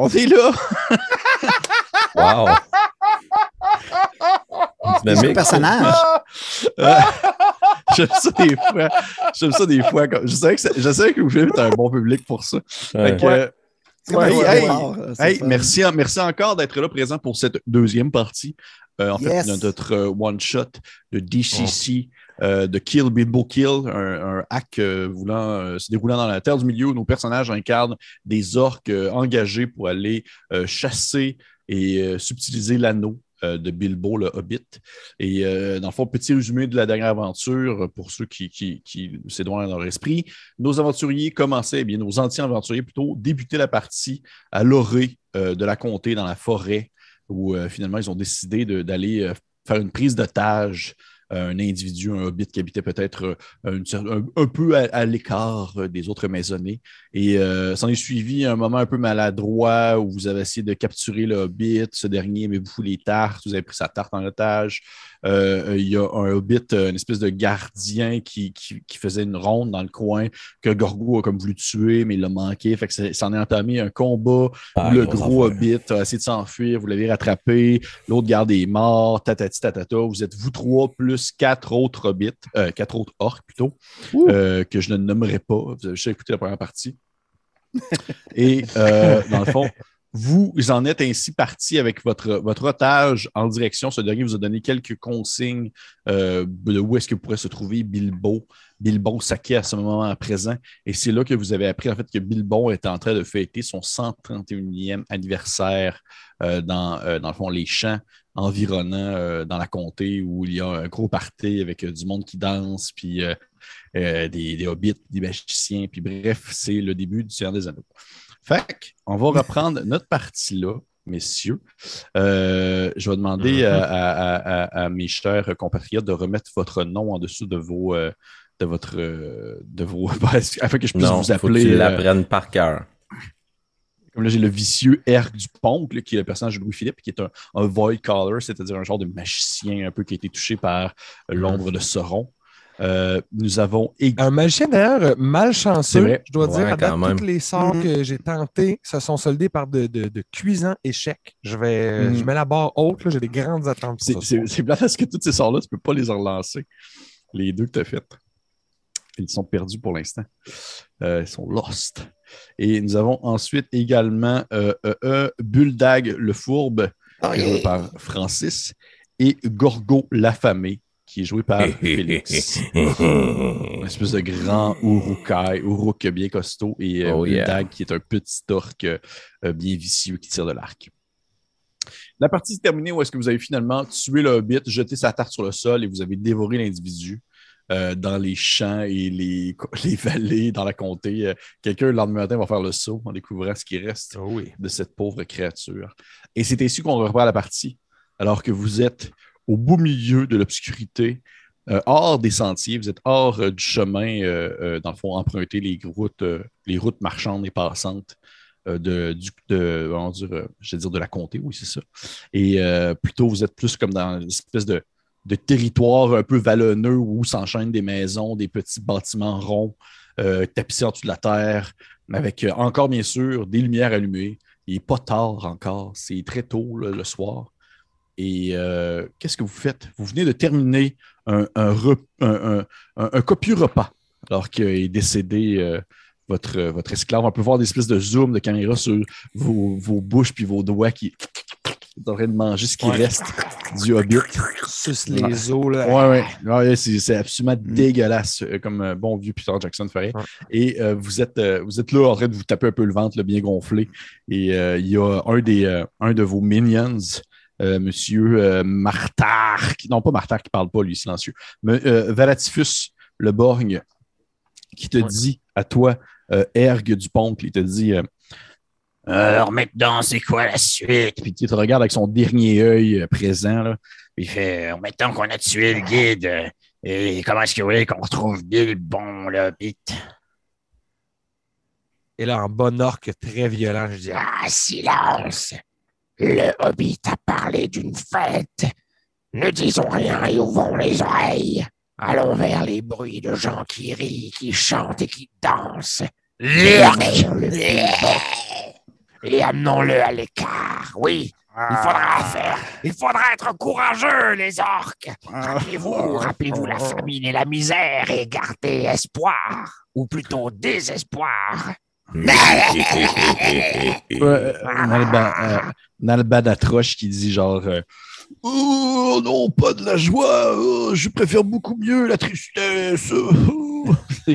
On est là! Wow! C'est un personnage. J'aime ça des fois. J'aime ça des fois. Je savais que, je savais que Louis-Philippe était un bon public pour ça. Ouais. Fait que, euh, Ouais, hey, merci, merci encore d'être là présent pour cette deuxième partie. Euh, en Yes. fait, de notre euh, one-shot de DCC, de Kill Bilbo Kill, un, hack euh, voulant euh, se déroulant dans la Terre du Milieu où nos personnages incarnent des orques euh, engagés pour aller euh, chasser et euh, subtiliser l'anneau euh, de Bilbo le Hobbit. Et euh, dans le fond, petit résumé de la dernière aventure euh, pour ceux qui, qui, qui s'éloignent dans leur esprit. Nos aventuriers commençaient, eh bien, nos anti-aventuriers plutôt, débutaient la partie à l'orée euh, de la comté dans la forêt où euh, finalement ils ont décidé d'aller euh, faire une prise d'otage euh, un individu, un hobbit qui habitait peut-être euh, un, peu à, à l'écart euh, des autres maisonnées. Et euh, s'en est suivi un moment un peu maladroit où vous avez essayé de capturer le hobbit. Ce dernier mais vous les tartes, vous avez pris sa tarte en otage. Euh, Il y a un hobbit, euh, une espèce de gardien qui, qui, qui faisait une ronde dans le coin que Gorgo a comme voulu tuer, mais il l'a manqué. Fait que ça s'en est entamé un combat Ah, où le grosse gros hobbit a essayé de s'enfuir, vous l'avez rattrapé, l'autre garde est mort, tatati tatata. Vous êtes vous trois plus quatre autres hobbits, euh, quatre autres orques plutôt, euh, que je ne nommerai pas. Vous avez déjà écouté la première partie. Et euh, dans le fond, vous en êtes ainsi parti avec votre, votre otage en direction. Ce dernier vous a donné quelques consignes euh, de où est-ce que pourrait se trouver Bilbo, Bilbon Saké à ce moment présent. Et c'est là que vous avez appris en fait que Bilbon est en train de fêter son 131e anniversaire euh, dans, euh, dans le fond, les champs environnants dans la comté où il y a un gros party avec du monde qui danse, puis des, des hobbits, des magiciens, puis bref, c'est le début du Seigneur des Anneaux. Fait on va reprendre notre partie là, messieurs. Euh, je vais demander à, à- à- à mes chers compatriotes de remettre votre nom en dessous de vos. euh, de votre. euh, de vos. afin que je puisse Non, vous faut appeler. tu euh, l'apprennes par cœur. comme là, j'ai le vicieux Erg Dupont, là, qui est le personnage de Louis-Philippe, qui est un, un void caller, c'est-à-dire un genre de magicien un peu qui a été touché par l'ombre de Sauron. Euh, nous avons également. Un magicien, d'ailleurs, euh, malchanceux, je dois Ouais, dire. À date, quand même. tous les sorts Mhm. que j'ai tentés se sont soldés par de, de, de cuisants échecs. Je vais, Mhm. je mets la barre haute, là, j'ai des grandes attentes. C'est ce plate parce que tous ces sorts-là, tu ne peux pas les relancer. Les deux que tu as fait. Ils sont perdus pour l'instant. Euh, ils sont lost. Et nous avons ensuite également euh, euh, euh, Buldag le Fourbe, joué par Francis, et Gorgo l'affamé, qui est joué par Félix. Une espèce de grand Urukai, Uruk bien costaud, et euh, Oh, yeah. Buldag qui est un petit orque euh, bien vicieux qui tire de l'arc. La partie est terminée où est-ce que vous avez finalement tué le hobbit, jeté sa tarte sur le sol et vous avez dévoré l'individu euh, dans les champs et les, les vallées dans la comté. Euh, Quelqu'un le lendemain matin va faire le saut en découvrant ce qui reste Oh oui. de cette pauvre créature. Et c'est ainsi qu'on reprend la partie, alors que vous êtes au beau milieu de l'obscurité, euh, hors des sentiers, vous êtes hors euh, du chemin, euh, dans le fond, emprunter les routes, les routes marchandes et passantes de, du, je de la comté, oui, c'est ça. Et plutôt, vous êtes plus comme dans une espèce de, territoire un peu vallonneux où s'enchaînent des maisons, des petits bâtiments ronds, tapissés en dessous de la terre, avec euh, encore, bien sûr, des lumières allumées. Il n'est pas tard encore, c'est très tôt le soir. Et euh, qu'est-ce que vous faites? Vous venez de terminer un, un, rep- un- un- un- un copieux repas alors qu'est décédé euh, votre, votre esclave. On peut voir des espèces de zoom de caméra sur vos, vos bouches puis vos doigts qui sont en train de manger ce qui Ouais. reste du hobbit. Suce les os, là. Ouais, ouais. Ouais, c'est, absolument dégueulasse, euh, comme bon vieux Peter Jackson ferait. Ouais. Et euh, vous, êtes, euh, vous êtes là en train de vous taper un peu le ventre, là, bien gonflé. Et euh, il y a un, des, euh, un de vos minions, euh, monsieur euh, Martar, qui, non pas Martar qui parle pas, lui, silencieux, mais euh, Valatifus le Borgne, qui te Ouais. dit à toi, euh, Ergue Dupont, il te dit euh, Alors maintenant, c'est quoi la suite? Puis il te regarde avec son dernier œil euh, présent, là. Il fait, maintenant qu'on a tué le guide, euh, et comment est-ce que vous voulez qu'on retrouve Bilbon, le hobbit? Et là, en bon orque très violent, je dis Ah, silence! Le hobbit a parlé d'une fête. Ne disons rien et ouvrons les oreilles. Allons vers les bruits de gens qui rient, qui chantent et qui dansent. Et amenons-le à l'écart. Oui, il faudra faire. Il faudra être courageux, les orques. Rappelez-vous, rappelez-vous la famine et la misère et gardez espoir, ou plutôt désespoir. Euh, Nalba- euh, Nalbadatroche qui dit genre euh, Oh non, pas de la joie, oh, je préfère beaucoup mieux la tristesse. oh.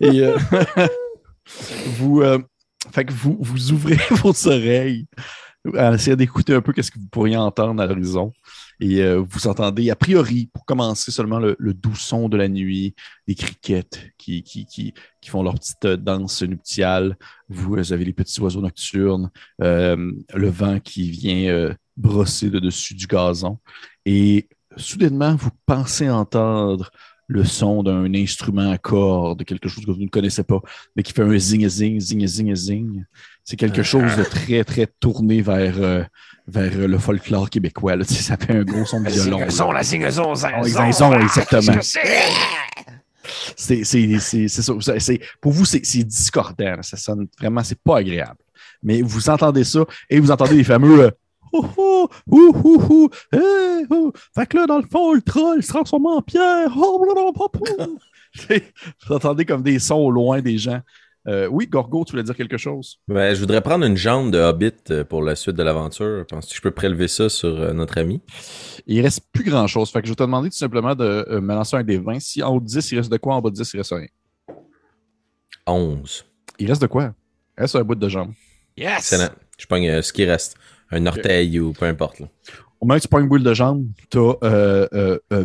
Et euh, vous, euh, fait que vous, vous ouvrez vos oreilles à essayer d'écouter un peu qu'est-ce que vous pourriez entendre à l'horizon. Et euh, vous entendez, a priori, pour commencer, seulement le, le doux son de la nuit, des criquettes qui, qui, qui, qui font leur petite euh, danse nuptiale. Vous, euh, avez les petits oiseaux nocturnes, le vent qui vient brosser de dessus du gazon. Et soudainement, vous pensez entendre le son d'un instrument à cordes, quelque chose que vous ne connaissez pas, mais qui fait un zing zing zing zing zing. C'est quelque chose de très très tourné vers euh, vers euh, le folklore québécois. là. Ça fait un gros son de La violon. zingazon, là. la zingazon. Ah oui, zingazon, exactement. C'est? Ça. Pour vous c'est discordant. Ça sonne vraiment c'est pas agréable. Mais vous entendez ça et vous entendez les fameux euh, Oh, oh, ouh, ouh, ouh, hey, oh. Fait que là, dans le fond, le troll se transforme en pierre. Oh. Vous entendez comme des sons au loin des gens. Euh, oui, Gorgo, tu voulais dire quelque chose? Ben, je voudrais prendre une jambe de Hobbit euh, pour la suite de l'aventure. Penses-tu que je peux prélever ça sur euh, notre ami? Il reste plus grand chose. Fait que je vais te demander tout simplement de me lancer un des 20. Si en haut de 10, il reste de quoi? En bas de 10, il reste rien. 11. Il reste de quoi? Il reste un bout de jambe. Yes. Excellent. Je pogne euh, ce qui reste. Un orteil ou peu importe. là. Au moment où tu prends une boule de jambe, t'as euh, euh, euh,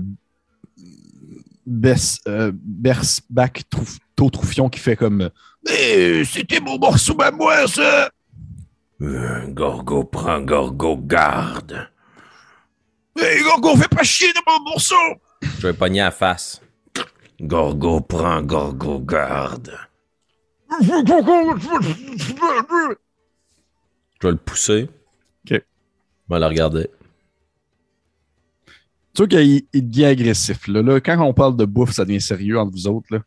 Bess, euh, Bersbach Trouf- Tau Troufion qui fait comme Eh, c'était mon morceau à moi, ça! Euh, Gorgo prend, Gorgo garde. Hey, Gorgo, fais pas chier de mon morceau! Je vais pogner à face. Gorgo prend, Gorgo garde. Je vais le pousser. Je vais le regarder. Tu vois qu'il il devient agressif. Là. Là, quand on parle de bouffe, ça devient sérieux entre vous autres. Là.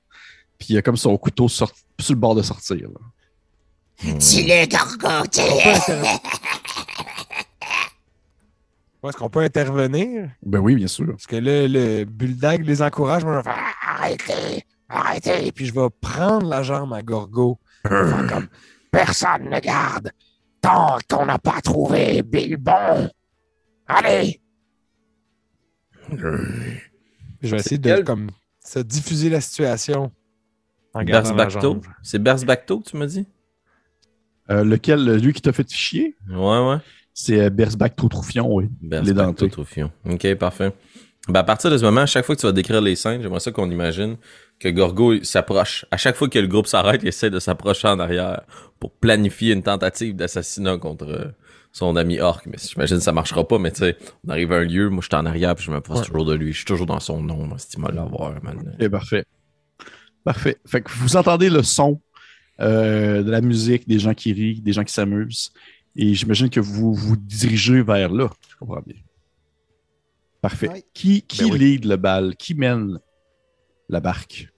Puis il y a comme son couteau sort- sur le bord de sortir. là. Dis-le, Gorgo, dis-le. Est-ce qu'on peut intervenir? Ben oui, bien sûr. Parce que là, le Bulldog les encourage. Moi, je vais faire Arrêtez, arrêtez. Et puis je vais prendre la jambe à Gorgo. Comme personne ne garde tant qu'on n'a pas trouvé Bilbon. Allez, Je vais essayer de quel- comme, ça, diffuser la situation. C'est Bers Bacto que tu m'as dit? Euh, lequel, lui qui t'a fait chier, Ouais, ouais. c'est euh, Bersbach Tau Troufion, oui. Bers Les Bacto dentés. Troufion. Ok, parfait. Ben, à partir de ce moment, à chaque fois que tu vas décrire les scènes, j'aimerais ça qu'on imagine que Gorgo s'approche. À chaque fois que le groupe s'arrête, il essaie de s'approcher en arrière pour planifier une tentative d'assassinat contre euh, son ami Orc. Mais j'imagine que ça marchera pas, mais tu sais, on arrive à un lieu, moi je suis en arrière puis je me Ouais. toujours de lui. Je suis toujours dans son nom, moi, c'est mal à voir, man. Ok, parfait. Parfait. Fait que vous entendez le son euh, de la musique, des gens qui rient, des gens qui s'amusent. Et j'imagine que vous vous dirigez vers là. Je comprends bien. Parfait. Qui, qui Ben oui. lead le bal? Qui mène la barque?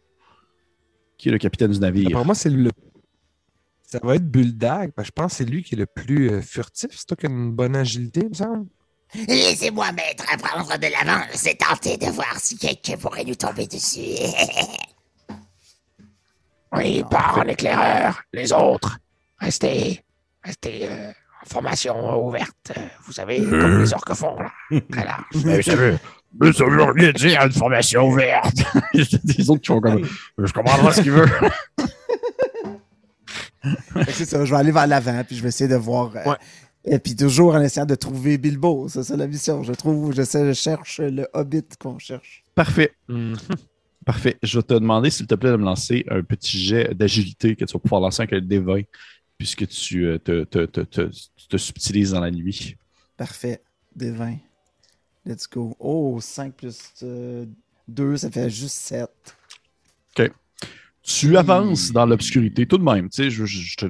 Qui est le capitaine du navire? Pour moi, c'est le. Ça va être Bulldog. parce que je pense que c'est lui qui est le plus euh, furtif. C'est toi qui as une bonne agilité, il me semble. Laissez-moi mettre à prendre de l'avance et tenter de voir si quelqu'un pourrait nous tomber dessus. oui, par l'éclaireur. Les autres, restez, restez euh, en formation ouverte. euh, Vous savez, comme les orques font, là. Très large. Mais ça veut, mais ça veut rien dire une formation ouverte. des autres qui font comme je comprends pas ce qu'il veut. C'est ça, je vais aller vers l'avant, puis je vais essayer de voir. euh, Ouais. Et puis toujours en essayant de trouver Bilbo. Ça, c'est la mission. Je trouve, j'essaie, je cherche le hobbit qu'on cherche. Parfait. Mhm. Parfait. Je vais te demander, s'il te plaît, de me lancer un petit jet d'agilité que tu vas pouvoir lancer avec un D20, puisque tu euh, te, te, te, te, tu te subtilises dans la nuit. Parfait. Des 20. Let's go. Oh, 5 plus 2, ça fait juste 7. Tu avances dans l'obscurité tout de même. Tu sais, je, je, je te.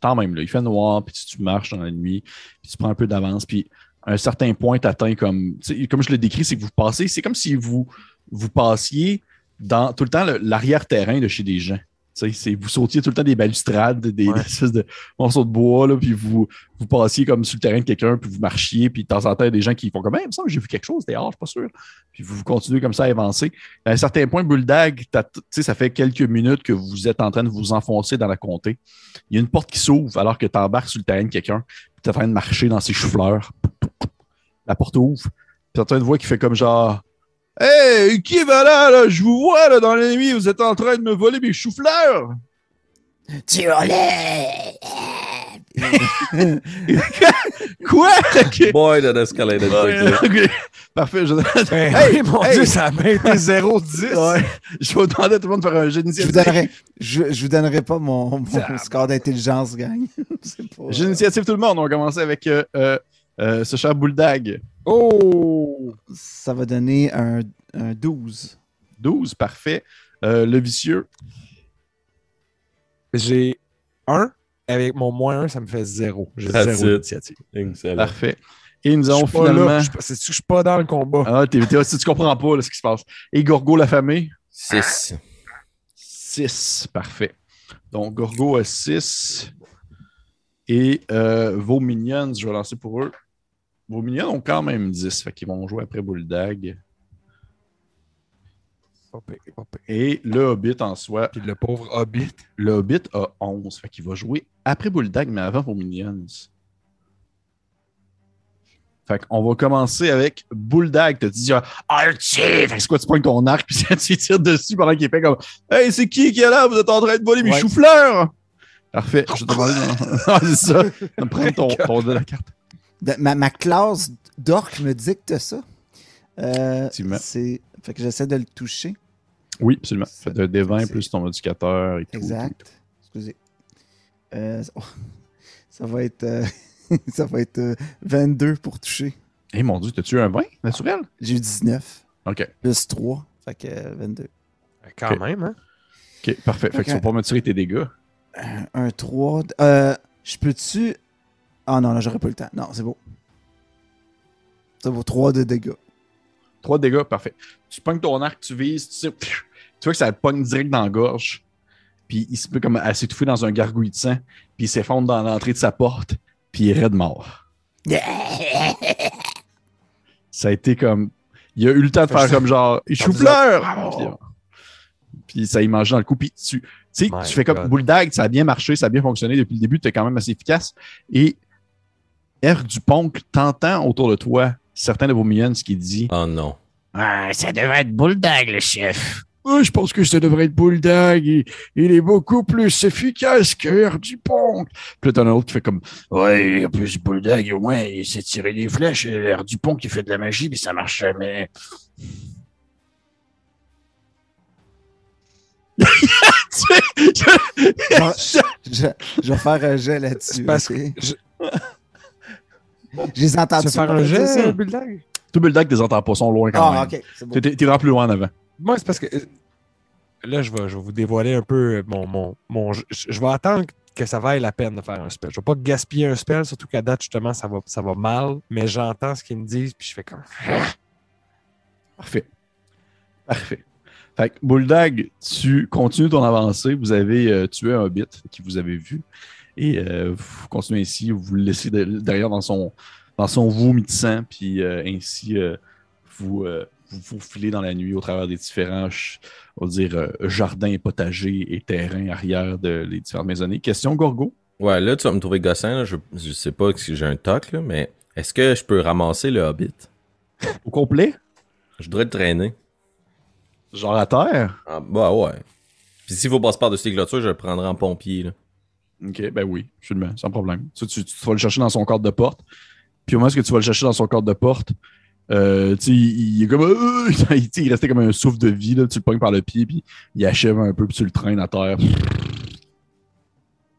Quand même, là, il fait noir, puis tu marches dans la nuit, puis tu prends un peu d'avance, puis à un certain point, tu atteins comme. Comme je le décris, c'est que vous passez, c'est comme si vous, vous passiez dans tout le temps l'arrière-terrain de chez des gens. Vous sautiez tout le temps des balustrades, des, espèces de morceaux de bois, là, puis vous, vous passiez comme sur le terrain de quelqu'un, puis vous marchiez, puis de temps en temps, il y a des gens qui font comme, hey, il me semble que j'ai vu quelque chose dehors, je suis pas sûr. Puis vous continuez comme ça à avancer. À un certain point, sais, ça fait quelques minutes que vous êtes en train de vous enfoncer dans la comté. Il y a une porte qui s'ouvre alors que tu embarques sur le terrain de quelqu'un, puis tu es en train de marcher dans ses choux-fleurs. La porte ouvre, puis tu entends une voix qui fait comme genre Hey, qui va là, là? Je vous vois là, dans la nuit, vous êtes en train de me voler mes choux-fleurs! Tu hurlais. Quoi? Ok. Boy, that escalated. Parfait. Je... Hey, oui, mon hey. Dieu, ça a bien été 0-10. Ouais. Je vais demander à tout le monde de faire un jeu Je vous d'initiative. donnerai, je, je vous donnerai pas mon, mon Ça- score d'intelligence, gang. Jeu d'initiative, tout le monde. On va commencer avec euh, euh, euh, ce cher Bulldog. Oh! Ça va donner un, un 12. 12, parfait. Euh, le vicieux, J'ai 1. Avec mon moins 1, ça me fait 0. J'ai That's 0 it. d'initiative. Excellent. parfait. Et nous Je avons finalement. pas- C'est-tu que je suis pas dans le combat? Ah, t'es, t'es- tu comprends pas là, ce qui se passe. Et Gorgo, la famille, 6. 6. Parfait. Donc, Gorgo a 6. Et euh, vos minions, je vais lancer pour eux. Vos minions ont quand même 10. Fait qu'ils vont jouer après pire. Et le Hobbit en soi, Puis le pauvre Hobbit. le Hobbit a 11. Fait qu'il va jouer après Bulldog, mais avant vos minions. Fait qu'on va commencer avec Bulldog. T'as dit, ah, Archie! Fait que c'est quoi, tu prends ton arc, puis tu tires dessus pendant qu'il fait comme Hey, c'est qui qui est là? Vous êtes en train de voler mes Ouais. choux-fleurs! Parfait. Je te demander. Ah, c'est ça. Prendre ton, ton de la carte. De- ma, ma classe d'orc me dicte ça. Euh, Effectivement. c'est, fait que j'essaie de le toucher. Oui, absolument. Ça- Fait de D20 c'est- plus ton éducateur et tout. Exact. Excusez. Euh, oh, ça va être, euh, ça va être euh, 22 pour toucher. Eh mon Dieu, t'as-tu un 20 naturel? J'ai eu 19 OK. plus 3. Fait que euh, 22. Quand même, hein? OK, parfait. Fait que tu vas pas me tirer tes dégâts. Un 3. Euh, je peux-tu. Ah non, là, j'aurais pas le temps. Non, c'est beau. Ça vaut 3 de dégâts. 3 dégâts, parfait. Tu pognes ton arc, tu vises, tu sais, pfiou, tu vois que ça le pogne direct dans la gorge. Puis il se peut comme à s'étouffer dans un gargouille de sang. Puis il s'effondre dans l'entrée de sa porte. Puis il est raide mort. ça a été comme. Il a eu le temps de faire comme genre, il chou-fleur! Puis, Puis ça y mange dans le coup. Puis tu, tu fais comme God. Bulldog, ça a bien marché, ça a bien fonctionné depuis le début, tu es quand même assez efficace. Et R. Dupont, t'entends autour de toi certains de vos minions qui dit Oh non. Ah, ça devrait être Bulldog, le chef. Ah, Je pense que ça devrait être Bulldog. Il, il est beaucoup plus efficace que R. Dupont. Puis là, t'en as un autre qui fait comme Ouais, en plus, Bulldog, au moins, il sait tirer des flèches. Et l'air du pont qui fait de la magie, mais ça marche jamais. je, je- je vais faire un jet là-dessus. Parce que je- les entends Tu veux faire un jet, Bulldog? Tout Bulldog, t'es entends pas, sont loin quand Ah, même. ok, c'est bon. T'es- vraiment plus loin en avant. Moi, c'est parce que euh, là, je vais, je vais vous dévoiler un peu euh, mon. mon, mon je, je vais attendre que ça vaille la peine de faire un spell. Je vais pas gaspiller un spell, surtout qu'à date, justement, ça va, ça va mal, mais j'entends ce qu'ils me disent, puis je fais comme. Parfait. Parfait. Fait que Bulldog, tu continues ton avancée. Vous avez euh, tué un bit qui vous avez vu. Et euh, vous continuez ainsi, vous le laissez de- derrière dans son, dans son vomi de sang, puis euh, ainsi euh, vous, vous vous filez dans la nuit au travers des différents, on va dire, jardins, potagers et terrains arrière de les différentes maisonnées. Question, Gorgo? Ouais, là, tu vas me trouver là. Je, je sais pas si j'ai un toc, là, mais est-ce que je peux ramasser le Hobbit? Au complet? Je voudrais le traîner. Genre à terre? Ah, bah ouais. Puis s'il faut passer par-dessus les clôtures, je le prendrai en pompier. Là. Ok, ben oui, absolument, sans problème. Ça, tu, tu vas le chercher dans son cadre de porte. Puis au moment où tu vas le chercher dans son cadre de porte, euh, il, il est comme. euh, il, tu sais, il restait comme un souffle de vie, là, tu le pognes par le pied, puis il achève un peu, puis tu le traînes à terre.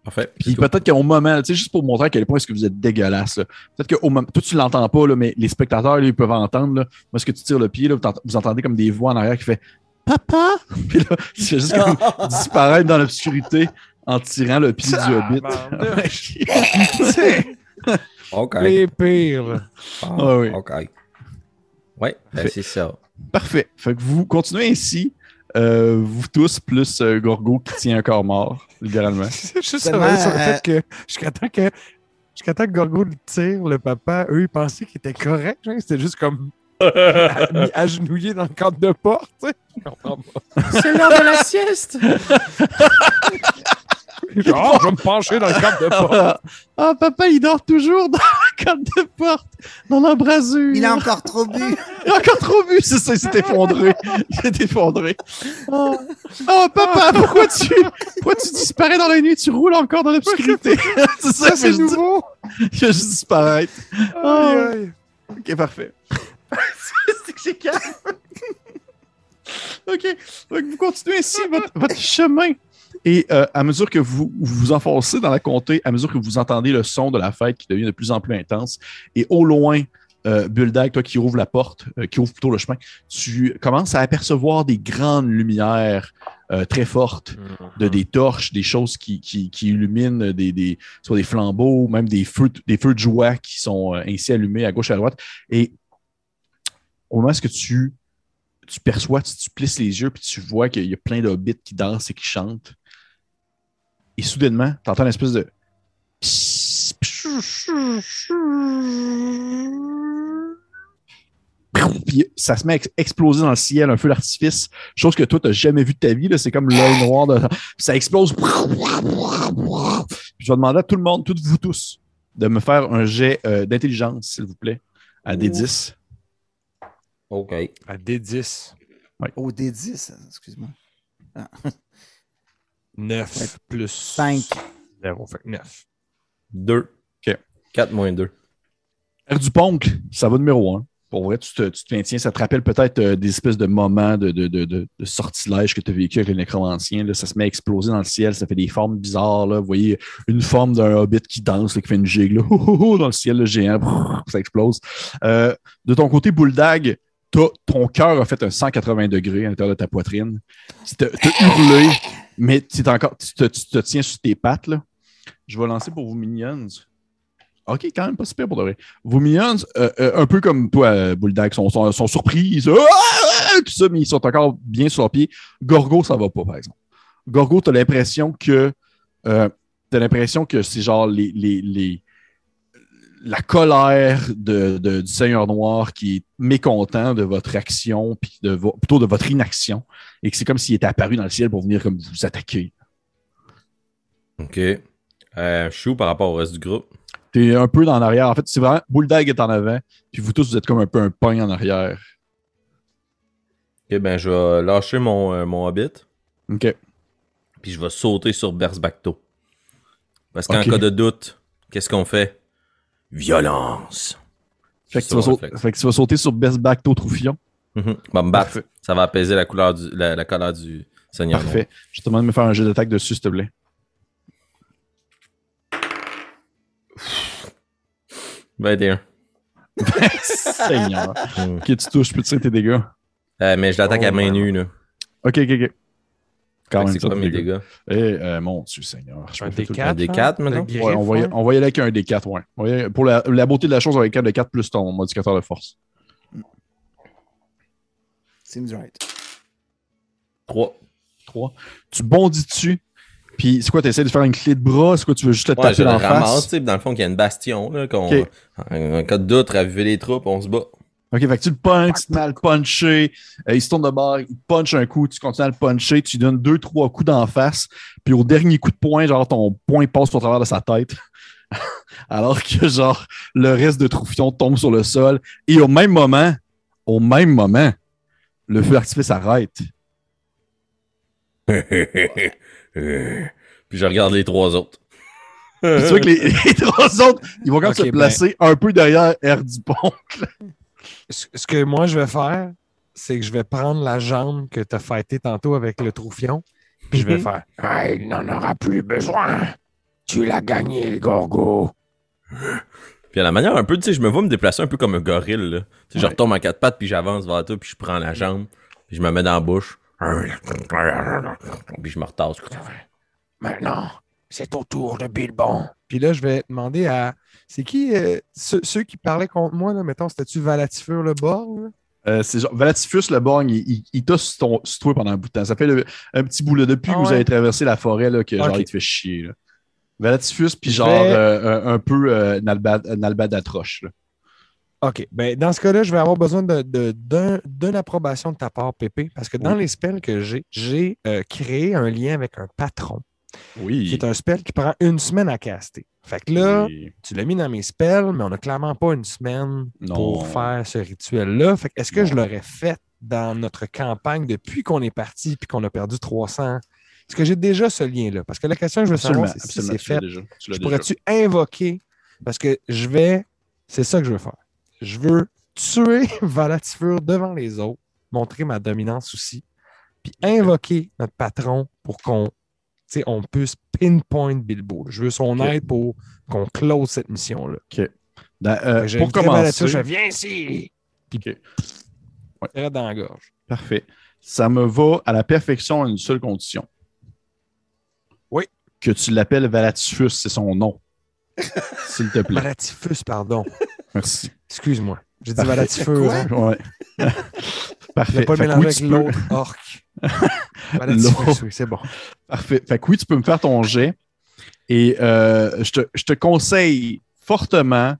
Parfait. Puis C'est tout. peut-être qu'au moment, tu sais, juste pour montrer à quel point est-ce que vous êtes dégueulasse, peut-être qu'au moment, toi tu l'entends pas, là, mais les spectateurs, là, ils peuvent entendre, là, moi, est-ce que tu tires le pied, là, vous entendez comme des voix en arrière qui fait Papa! Puis là, tu fais juste comme disparaître dans l'obscurité en tirant le pied du hobbit. OK. Les pires. Ah, Ah oui. OK. Ouais, ben c'est ça. Parfait. Fait que vous continuez ainsi Euh, vous tous, plus euh, Gorgo qui tient un corps mort, littéralement. C'est juste sur le euh, fait que jusqu'à temps que jusqu'à temps que Gorgo le tire, le papa, eux, ils pensaient qu'il était correct. genre, C'était juste comme agenouillé dans le cadre de porte. tu sais. Je comprends pas. C'est l'heure de la sieste! Genre, je vais me pencher dans le cadre de porte. Ah, papa, il dort toujours dans la cadre de porte, dans l'embrasure. Il a encore trop bu. Il a encore trop bu, c'est ça, il s'est effondré. Il s'est effondré. Oh, Oh, papa, pourquoi tu, pourquoi tu disparais dans la nuit? Tu roules encore dans l'obscurité. c'est ça, Ça, c'est nouveau. Il va juste disparaître. Aïe. Ok, parfait. c'est que j'ai calme. ok, donc vous continuez ainsi votre, votre chemin. Et euh, à mesure que vous vous enfoncez dans la comté, à mesure que vous entendez le son de la fête qui devient de plus en plus intense, et au loin, euh, Bulldog, toi qui ouvre la porte, euh, qui ouvre plutôt le chemin, tu commences à apercevoir des grandes lumières euh, très fortes de des torches, des choses qui, qui, qui illuminent, des, des, soit des flambeaux, même des feux, des feux de joie qui sont euh, ainsi allumés à gauche et à droite. Et au moment où tu, tu perçois, tu, tu plisses les yeux, puis tu vois qu'il y a plein d'hobbits qui dansent et qui chantent. Et soudainement, tu entends une espèce de. Puis ça se met à ex- exploser dans le ciel, un feu d'artifice, chose que toi, tu n'as jamais vu de ta vie. là. C'est comme l'œil noir. De... Ça explose. Puis je vais demander à tout le monde, toutes vous tous, de me faire un jet euh, d'intelligence, s'il vous plaît, à D10. OK. À D10. Au D10, excuse-moi. 9 plus 5. 0, fait 9. 2. OK. 4 moins 2. R du ça va numéro un. Pour vrai, tu te, tu te maintiens. Ça te rappelle peut-être euh, des espèces de moments de, de, de, de, sortilège que tu as vécu avec le nécromancien. Là. Ça se met à exploser dans le ciel. Ça fait des formes bizarres. Là. Vous voyez une forme d'un hobbit qui danse, là, qui fait une gigue là, Oh, oh, oh, dans le ciel, le géant. Brrr, Ça explose. Euh, de ton côté, Bulldog, t'as- ton cœur a fait un 180 degrés à l'intérieur de ta poitrine. Tu t'as hurlé, mais tu encore, tu te, tu te tiens sur tes pattes. Là. Je vais lancer pour vous, Minions. OK, quand même pas super pour de vrai. Vos Minions, euh, euh, un peu comme toi, euh, Bulldog, sont, sont, sont surprises. Ah, ah, tout ça, mais ils sont encore bien sur leurs pieds. Gorgo, ça va pas, par exemple. Gorgo, tu as l'impression que t'as l'impression que c'est genre les, les- la colère de, de- du Seigneur Noir qui est mécontent de votre action, puis de vo- plutôt de votre inaction, et que c'est comme s'il était apparu dans le ciel pour venir comme vous attaquer. OK. Euh, je suis où par rapport au reste du groupe? T'es un peu dans l'arrière. En fait, c'est vraiment Bulldog est en avant, puis vous tous, vous êtes comme un peu un poing en arrière. OK, ben je vais lâcher mon, euh, mon hobbit, OK. puis je vais sauter sur Bersbacto. Parce qu'en cas de doute, qu'est-ce qu'on fait? Violence. Fait que, tu vas, sur sau- réflexe. fait que tu vas sauter sur Best. Va me battre. Parfait. Ça va apaiser la couleur du, la, la colère du Seigneur. Parfait. Je te demande de me faire un jeu d'attaque dessus, s'il te plaît. Noir. 21. Seigneur. Mm. ok, tu touches, peux tirer tes dégâts. Euh, mais je l'attaque Oh, à main ouais. nue, là. Ok, ok, ok. Quand même, C'est quoi mes dégâts. Eh, euh, mon Dieu, Seigneur. Je Un me fais tout le D4. Un D4, maintenant? Ouais, on, va y, on va y aller avec un D4, ouais. Pour la, la beauté de la chose, avec un D4 plus ton modificateur de force. Seems right. 3. 3. Tu bondis dessus, puis c'est quoi, tu essaies de faire une clé de bras? C'est quoi, tu veux juste le Ouais, taper je le dans la ramasse, face? tu sais, dans le fond, qu'il y a une bastion, là, qu'on, Ok. en en cas de doute, raviver les troupes, on se bat. Ok, fait que tu le punches, tu te mets à le puncher, euh, il se tourne de bord, il punch un coup, tu continues à le puncher, tu lui donnes deux, trois coups d'en face, puis au dernier coup de poing, genre ton poing passe au travers de sa tête. Alors que genre le reste de Troufion tombe sur le sol. Et au même moment, au même moment, le feu d'artifice arrête. Puis je regarde les trois autres. Puis tu vois que les, les trois autres, ils vont quand même se placer un peu derrière R du pont. Ce que moi, je vais faire, c'est que je vais prendre la jambe que tu as fêtée tantôt avec le troufion, puis je vais faire Ah, il n'en aura plus besoin. Tu l'as gagné, Gorgo. Puis à la manière un peu, tu sais, je me vois me déplacer un peu comme un gorille, là. Tu sais, je retombe en quatre pattes, puis j'avance vers toi, puis je prends la jambe, puis je me mets dans la bouche, puis je me retasse. Maintenant, c'est au tour de Bilbon. Puis là, je vais demander à. C'est qui euh, ceux, ceux qui parlaient contre moi, là, mettons, c'était-tu Valatifur le bord? là? Euh, c'est genre, Valatifus, le bong, il, il, il t'a sur, toi pendant un bout de temps. Ça fait le- un petit bout là, depuis Ah que vous avez traversé la forêt, là, que genre, Ok. il te fait chier. Là. Valatifus, puis genre vais- euh, un, un peu euh, Nalbad, Nalbadatroche. là. OK. Ben, dans ce cas-là, je vais avoir besoin de, de- d'un- d'une approbation de ta part, Pépé, parce que dans Oui. les spells que j'ai, j'ai euh, créé un lien avec un patron, qui Oui. est un spell qui prend une semaine à caster. Fait que là, Oui. tu l'as mis dans mes spells, mais on n'a clairement pas une semaine Non. pour faire ce rituel-là. Fait que est-ce que Non. je l'aurais fait dans notre campagne depuis qu'on est parti puis qu'on a perdu 300? Est-ce que j'ai déjà ce lien-là? Parce que la question que je veux Absolument, savoir, c'est si c'est fait. Je pourrais-tu invoquer? Parce que je vais. C'est ça que je veux faire. Je veux tuer Valatifur devant les autres, montrer ma dominance aussi, puis invoquer notre patron pour qu'on tu sais, on puisse pinpoint Bilbo. Je veux son Ok. aide pour qu'on close cette mission-là. Dans- euh, J'ai pour commencer, je viens ici! Puis, Ok. Ouais. dans la gorge. Parfait. Ça me va à la perfection à une seule condition. Oui. Que tu l'appelles Valatifus, c'est son nom. S'il te plaît. Valatifus, pardon. Merci. Excuse-moi. J'ai dit. Quoi? hein. Ouais. Je Parfait. vais pas le mélanger oui, avec l'autre orc. C'est bon. Parfait. Fait que oui, tu peux me faire ton jet. Et euh, je, te, je te conseille fortement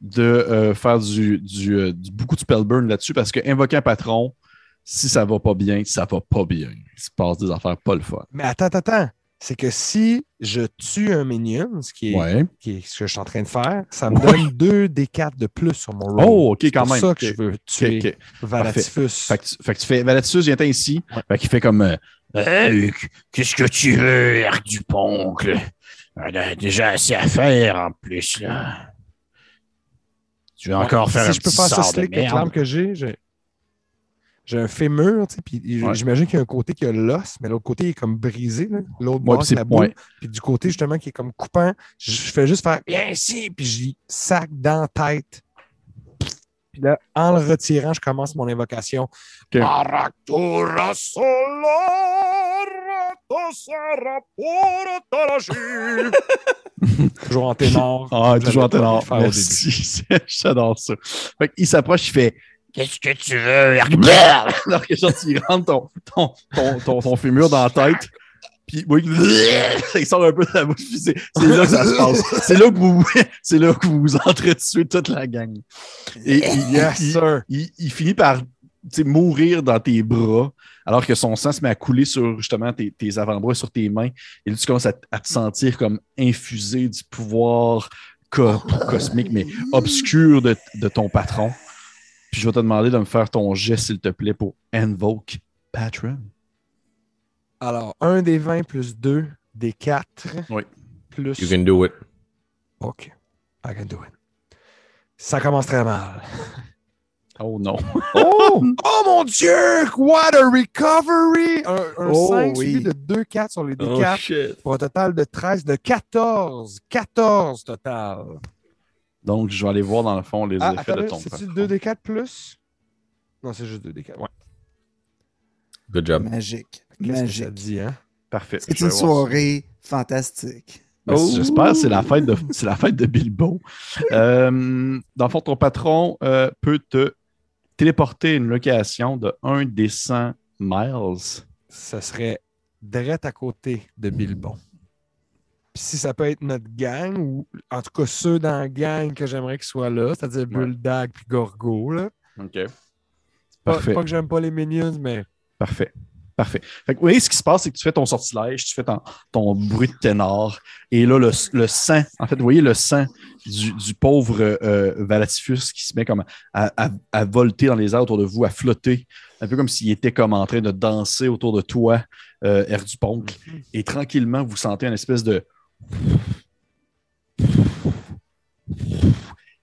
de euh, faire du, du, euh, du- beaucoup de spellburn là-dessus parce que invoquer un patron, si ça va pas bien, ça va pas bien. Il se passe des affaires pas le fun. Mais attends, attends, attends. C'est que si je tue un minion, ce qui est, Ouais. qui est ce que je suis en train de faire, ça me donne 2 des 4 de plus sur mon roll. Oh, ok, C'est quand même. ça que je veux tuer ok. Valatifus. Fait que, tu, fait que tu fais Valatifus, viens ici. Ouais. Fait qu'il fait comme euh, Euh, Qu'est-ce que tu veux, Erc du Poncle? On a déjà assez à faire en plus, là. Tu veux encore faire si un je peux faire ça avec l'arme que j'ai, j'ai j'ai un fémur, tu sais, puis Ouais. j'imagine qu'il y a un côté qui a l'os, mais l'autre côté il est comme brisé, là. l'autre bord c'est la boule, puis du côté justement qui est comme coupant, je fais juste faire viens ici, puis j'y sac dans la tête. Puis là, en le retirant, je commence mon invocation. Toujours en ténor. Ah, toujours en ténor. Merci. J'adore ça. Fait qu'il s'approche, il fait Qu'est-ce que tu veux! Alors que genre, tu rentres ton, ton, ton, ton, ton fémur dans la tête. Puis, oui, il sort un peu de la bouche. puis C'est c'est là que ça se passe. C'est là que vous c'est là que vous vous entretuez toute la gang. Et il, Yes, il- sir. il- il finit par tu sais, mourir dans tes bras, alors que son sang se met à couler sur justement tes, tes avant-bras, sur tes mains. Et là, tu commences à, à te sentir comme infusé du pouvoir co- cosmique, mais obscur de, de ton patron. Puis je vais te demander de me faire ton jet, s'il te plaît, pour Invoke Patron. Alors, un des 20 plus 2 des 4 Oui. plus. You can do it. OK. I can do it. Ça commence très mal. Oh non. Oh! oh mon Dieu! What a recovery! Un, un Oh, 5 oui. suivi de 2 4 sur les Oh D4 shit. pour un total de 13, de 14. 14 total. Donc, je vais aller voir dans le fond les Ah, effets attends, de ton c'est-tu patron. 2 D4 plus? Non, c'est juste 2 D4. Ouais. Good job. Magique. Qu'est-ce que ça Magique. dit, hein? Parfait. C'est une soirée fantastique. Ben, Oh. J'espère, c'est la fête de c'est la fête de Bilbo. Euh, dans le fond, ton patron euh, peut te téléporter à une location de 1 des 100 miles. Ça serait direct à côté de Bilbon. Puis si ça peut être notre gang, ou en tout cas ceux dans la gang que j'aimerais qu'ils soient là, c'est-à-dire Bulldog puis Gorgo, là. OK. Pas, Parfait. pas que j'aime pas les minions, mais Parfait. Parfait. Fait que, vous voyez, ce qui se passe, c'est que tu fais ton sortilège, tu fais ton, ton bruit de ténor, et là, le, le sang, en fait, vous voyez le sang du, du pauvre euh, Valatifus qui se met comme à, à- à volter dans les airs autour de vous, à flotter, un peu comme s'il était comme en train de danser autour de toi, euh, Air du Poncle. Et tranquillement, vous sentez une espèce de.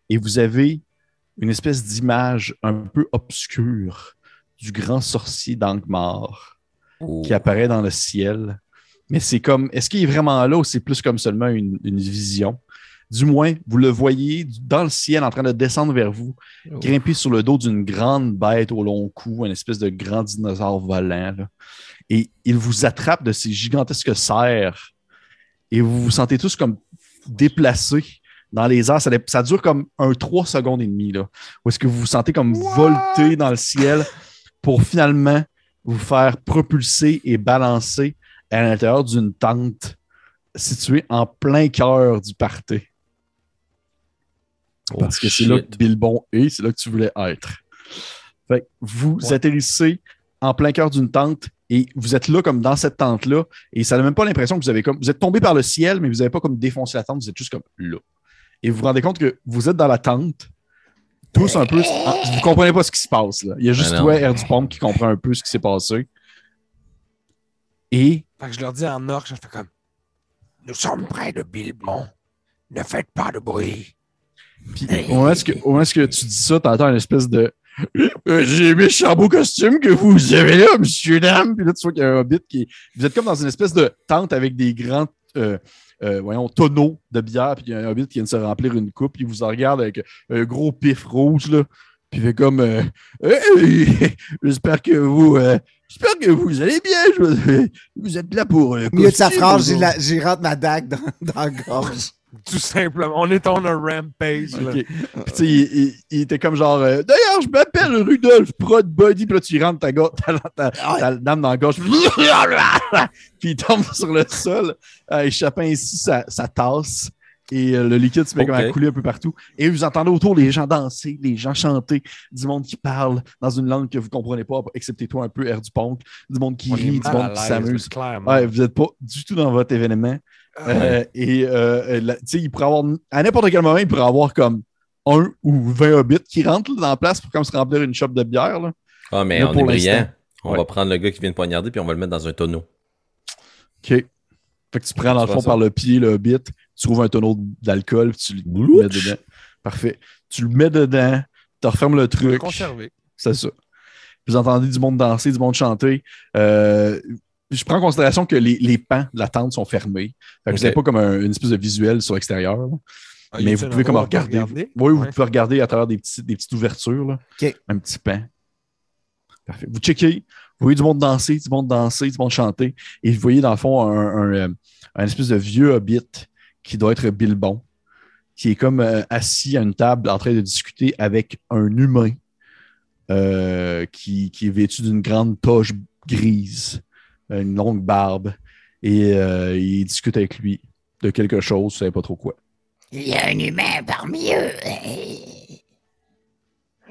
Et vous avez une espèce d'image un peu obscure du grand sorcier d'Angmar qui apparaît dans le ciel. Mais c'est comme, est-ce qu'il est vraiment là ou c'est plus comme seulement une, une vision? Du moins, vous le voyez dans le ciel en train de descendre vers vous, grimper sur le dos d'une grande bête au long cou, une espèce de grand dinosaure volant. là. Et il vous attrape de ses gigantesques serres et vous vous sentez tous comme déplacés dans les airs. Ça, dure comme un 3 secondes et demie, là. Où est-ce que vous vous sentez comme volter dans le ciel pour finalement vous faire propulser et balancer à l'intérieur d'une tente située en plein cœur du party. Oh, Parce que c'est là que. Bilbon est, c'est là que tu voulais être. Fait que vous Ouais. atterrissez en plein cœur d'une tente et vous êtes là comme dans cette tente-là et ça n'a même pas l'impression que vous avez comme. Vous êtes tombé par le ciel, mais vous n'avez pas comme défoncé la tente, vous êtes juste comme là. Et vous vous rendez compte que vous êtes dans la tente, tous un peu. en- vous comprenez pas ce qui se passe là. Il y a juste toi, Air du Pompe, qui comprend un peu ce qui s'est passé. Et Fait que je leur dis en orque, je fais comme. Nous sommes près de Bilbon. Ne faites pas de bruit. Puis, au moment est-ce que, tu dis ça, t'entends une espèce de J'ai aimé ce beau costume que vous avez là, monsieur, dame. Puis là, tu vois qu'il y a un hobbit qui. Vous êtes comme dans une espèce de tente avec des grands euh, euh, voyons, tonneaux de bière, puis il y a un hobbit qui vient de se remplir une coupe, il vous en regarde avec un gros pif rouge, là. Puis il fait comme euh, J'espère que vous. euh, J'espère que vous allez bien. Vous êtes là pour. euh, Au milieu de sa phrase, j'ai rentre ma dague dans, dans la gorge. Tout simplement. On est on un rampage. là. Ok. Puis, tu sais, il, il- il était comme genre, euh, d'ailleurs, je m'appelle Rudolf Prod Body. Puis là, tu rentres ta, go- ta, ta, ta dame dans la gorge. Puis il tombe sur le sol, euh, échappant ainsi sa, sa tasse. Et euh, le liquide se met comme à couler un peu partout. Et vous entendez autour les gens danser, les gens chanter, du monde qui parle dans une langue que vous ne comprenez pas, excepté toi un peu, Air du Pont, du monde qui On rit, du monde qui s'amuse. Ouais, vous n'êtes pas du tout dans votre événement. Euh, et euh, la- tu sais, il pourrait avoir, à n'importe quel moment, il pourrait avoir comme un ou 20 hobbits qui rentrent là, dans la place pour comme se remplir une chope de bière. Là. Ah, mais Là, on pour est brillant. On Ouais. va prendre le gars qui vient de poignarder puis on va le mettre dans un tonneau. OK. Fait que tu prends dans le fond par le pied le hobbit, tu trouves un tonneau d'alcool, puis tu le Blouch. mets dedans. Parfait. Tu le mets dedans, tu refermes le truc. conserver. C'est ça. Vous entendez du monde danser, du monde chanter. Euh, je prends en considération que les, les pans de la tente sont fermés. Fait que Ok. vous n'avez pas comme un- une espèce de visuel sur l'extérieur. Ah, Mais vous pouvez comme pour regarder. Oui, vous Ouais. pouvez regarder à travers des, petits, des petites ouvertures. Là. OK. Un petit pan. Parfait. Vous checkez, vous voyez du monde danser, du monde danser, du monde chanter. Et vous voyez dans le fond un, un, euh, un espèce de vieux hobbit qui doit être Bilbon, qui est comme euh, assis à une table en train de discuter avec un humain euh, qui, qui est vêtu d'une grande toge grise, une longue barbe. Et euh, il discute avec lui de quelque chose, vous ne savez pas trop quoi. Il y a un humain parmi eux.